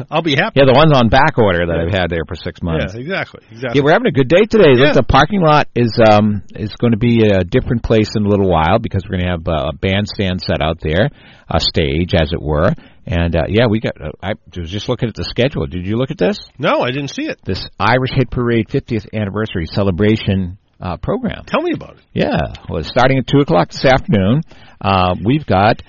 I'll be happy. yeah, the ones on back order that I've had there for six months. Yeah, exactly, exactly. Yeah, we're having a good day today. Yeah. The parking lot is um is going to be a different place in a little while because we're going to have uh, a bandstand set out there, a stage as it were. And uh, yeah, we got. Uh, I was just looking at the schedule. Did you look at this? No, I didn't see it. This Irish Hit Parade 50th anniversary celebration uh, program. Tell me about it. Yeah, well, starting at two o'clock this afternoon, uh, we've got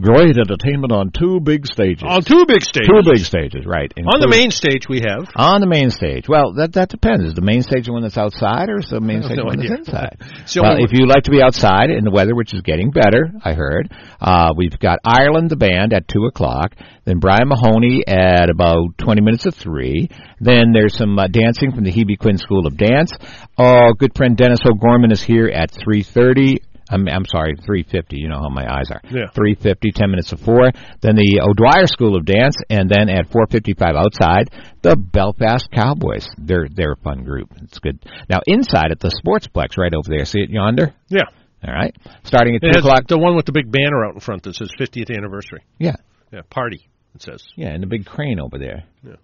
great entertainment on two big stages. On two big stages. Two big stages, right? On the main stage, we have. On the main stage. Well, that that depends. Is the main stage the one that's outside, or is the main stage no the one idea. that's inside? The well, if you like to be outside in the weather, which is getting better, I heard, uh, we've got Ireland, the band, at two o'clock. Then Brian Mahoney at about twenty minutes of three. Then there's some uh, dancing from the Heavey Quinn School of Dance. Oh, good friend Dennis O'Gorman is here at three thirty. I'm, I'm sorry, 350. You know how my eyes are. Yeah. 350, 10 minutes of 4. Then the O'Dwyer School of Dance, and then at 455 outside, the Belfast Cowboys. They're, they're a fun group. It's good. Now, inside at the Sportsplex right over there. See it yonder? Yeah. All right. Starting at It 2 o'clock. the one with the big banner out in front that says 50th anniversary. Yeah. Yeah, party, it says. Yeah, and the big crane over there. Yeah.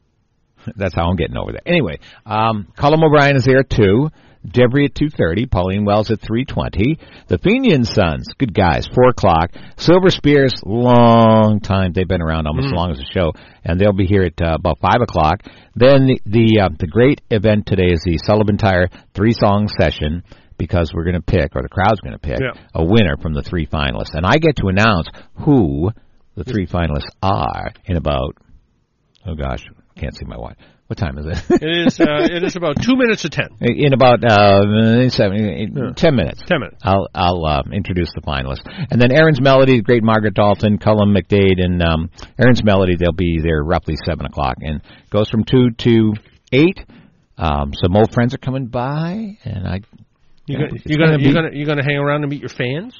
That's how I'm getting over there. Anyway, um, Colin O'Brien is there too. Debris at 2.30, Pauline Wells at 3.20, the Fenian Sons, good guys, 4 o'clock, Silver Spears, long time, they've been around almost as Mm. long as the show, and they'll be here at uh, about 5 o'clock. Then the, the, uh, the great event today is the Sullivan Tire three-song session, because we're going to pick, or the crowd's going to pick, Yeah. a winner from the three finalists. And I get to announce who the three finalists are in about, oh gosh, can't see my watch. What time is it? It is uh, it is about two minutes to ten. In about uh, seven, eight, ten minutes. Ten minutes. I'll I'll uh, introduce the finalists, and then Erin's Melody, great Margaret Dalton, Cullum McDade, and um, Erin's Melody. They'll be there roughly seven o'clock, and goes from two to eight. Um, some old friends are coming by, and I. You are gonna, it's you gonna, be- you gonna gonna hang around and meet your fans?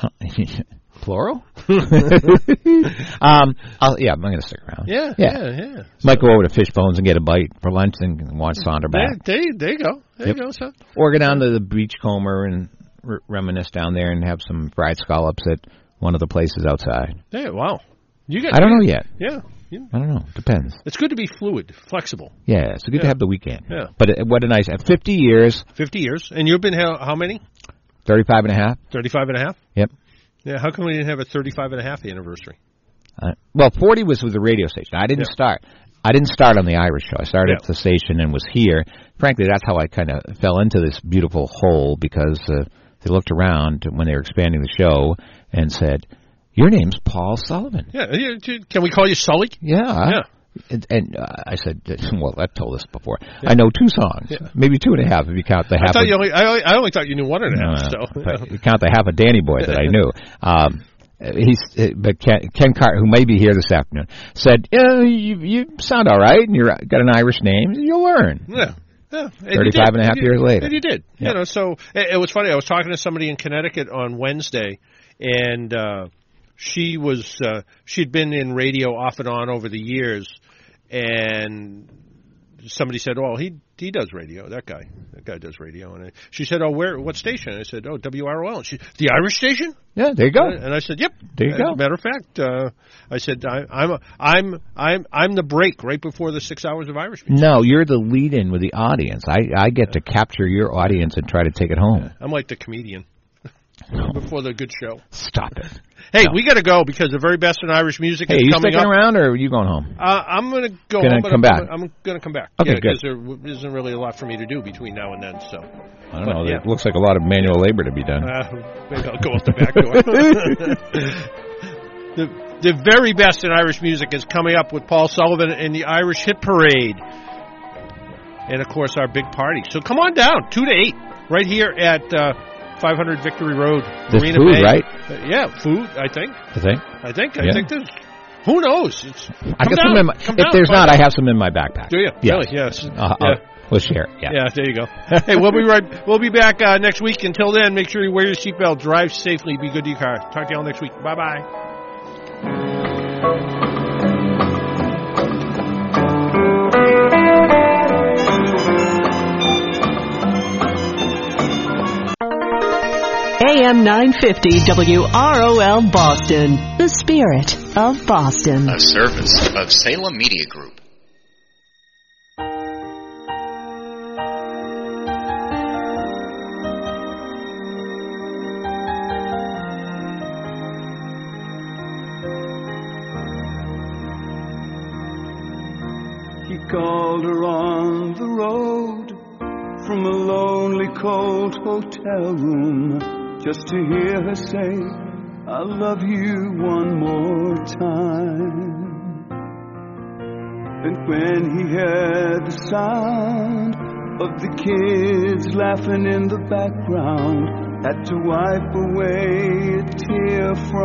plural? um, I'll, yeah, I'm going to stick around. Yeah, yeah, yeah, yeah. Might go over to Fishbones and get a bite for lunch and watch Sonder Yeah, back. there, there you go. There Yep. you go, son. Or go down to the Beachcomber and r- reminisce down there and have some fried scallops at one of the places outside. Yeah, wow. You got. I don't know yet. Yeah, yeah. I don't know. Depends. It's good to be fluid, flexible. Yeah, it's good to have the weekend. Yeah. But uh, what a nice, at 50 years, Fifty years, and you've been how, how many? 35 and a half. Thirty-five and a half. Yep. Yeah. How come we didn't have a thirty-five and a half anniversary? Uh, well, 40 was with the radio station. I didn't Yeah. start. I didn't start on the Irish show. I started Yeah. at the station and was here. Frankly, that's how I kind of fell into this beautiful hole because uh, they looked around when they were expanding the show and said, "Your name's Paul Sullivan." Yeah. yeah, Can we call you Sully? Yeah. Yeah. And, and uh, I said, "Well, I've told this before. I know two songs, Yeah. maybe two and a half if you count the I half." thought of- you only. I only, I only thought you knew one and a half. so. you count the half of Danny Boy that I knew. Um, he's, but Ken, Ken Carter, who may be here this afternoon, said, "Yeah, you, you sound all right, and you're got an Irish name. You'll learn." Yeah. Yeah, and 35 and a half You- years later. And you did. Yeah. You know, so it, it was funny. I was talking to somebody in Connecticut on Wednesday, and uh, she was uh, she'd been in radio off and on over the years, and somebody said, "Oh, he he does radio. That guy, that guy does radio." And I, she said, "Oh, where? What station?" And I said, "Oh, WROL." And she, the Irish station. Yeah, there you go. And I said, "Yep." There you As go. a matter of fact, uh, I said, I, "I'm a, I'm I'm I'm the break right before the six hours of Irish music. No, you're the lead-in with the audience. I I get to capture your audience and try to take it home. I'm like the comedian before the good show. Stop it. Hey, we got to go because the very best in Irish music Hey, is are you coming sticking up. around or are you going home? Uh, I'm going to go Gonna home, come I'm, back. I'm going to come back. Okay, yeah, good. Because there isn't really a lot for me to do between now and then. So I don't But, know. yeah. It looks like a lot of manual labor to be done. Uh, maybe I'll go out the back door. the, the very best in Irish music is coming up with Paul Sullivan in the Irish Hit Parade. And of course, our big party. So come on down, 2 to 8, right here at uh, 500 Victory Road. There's Marina food, Bay. right? Uh, yeah, food, I think. I think. I think. I Yeah. think there's. Who knows? It's, I got down, some in my, if down, there's not, I have some in my backpack. Do you? Yes. Really? Yes. Uh, yeah. I'll- we'll share. Yeah. Yeah, there you go. hey, we'll be right. We'll be back uh, next week. Until then, make sure you wear your seatbelt, drive safely, be good to your car. Talk to you all next week. Bye bye. AM 950 WROL Boston, the spirit of Boston. A service of Salem Media Group. He called her on the road from a lonely, cold hotel room just to hear her say, I love you one more time. And when he heard the sound of the kids laughing in the background, had to wipe away a tear from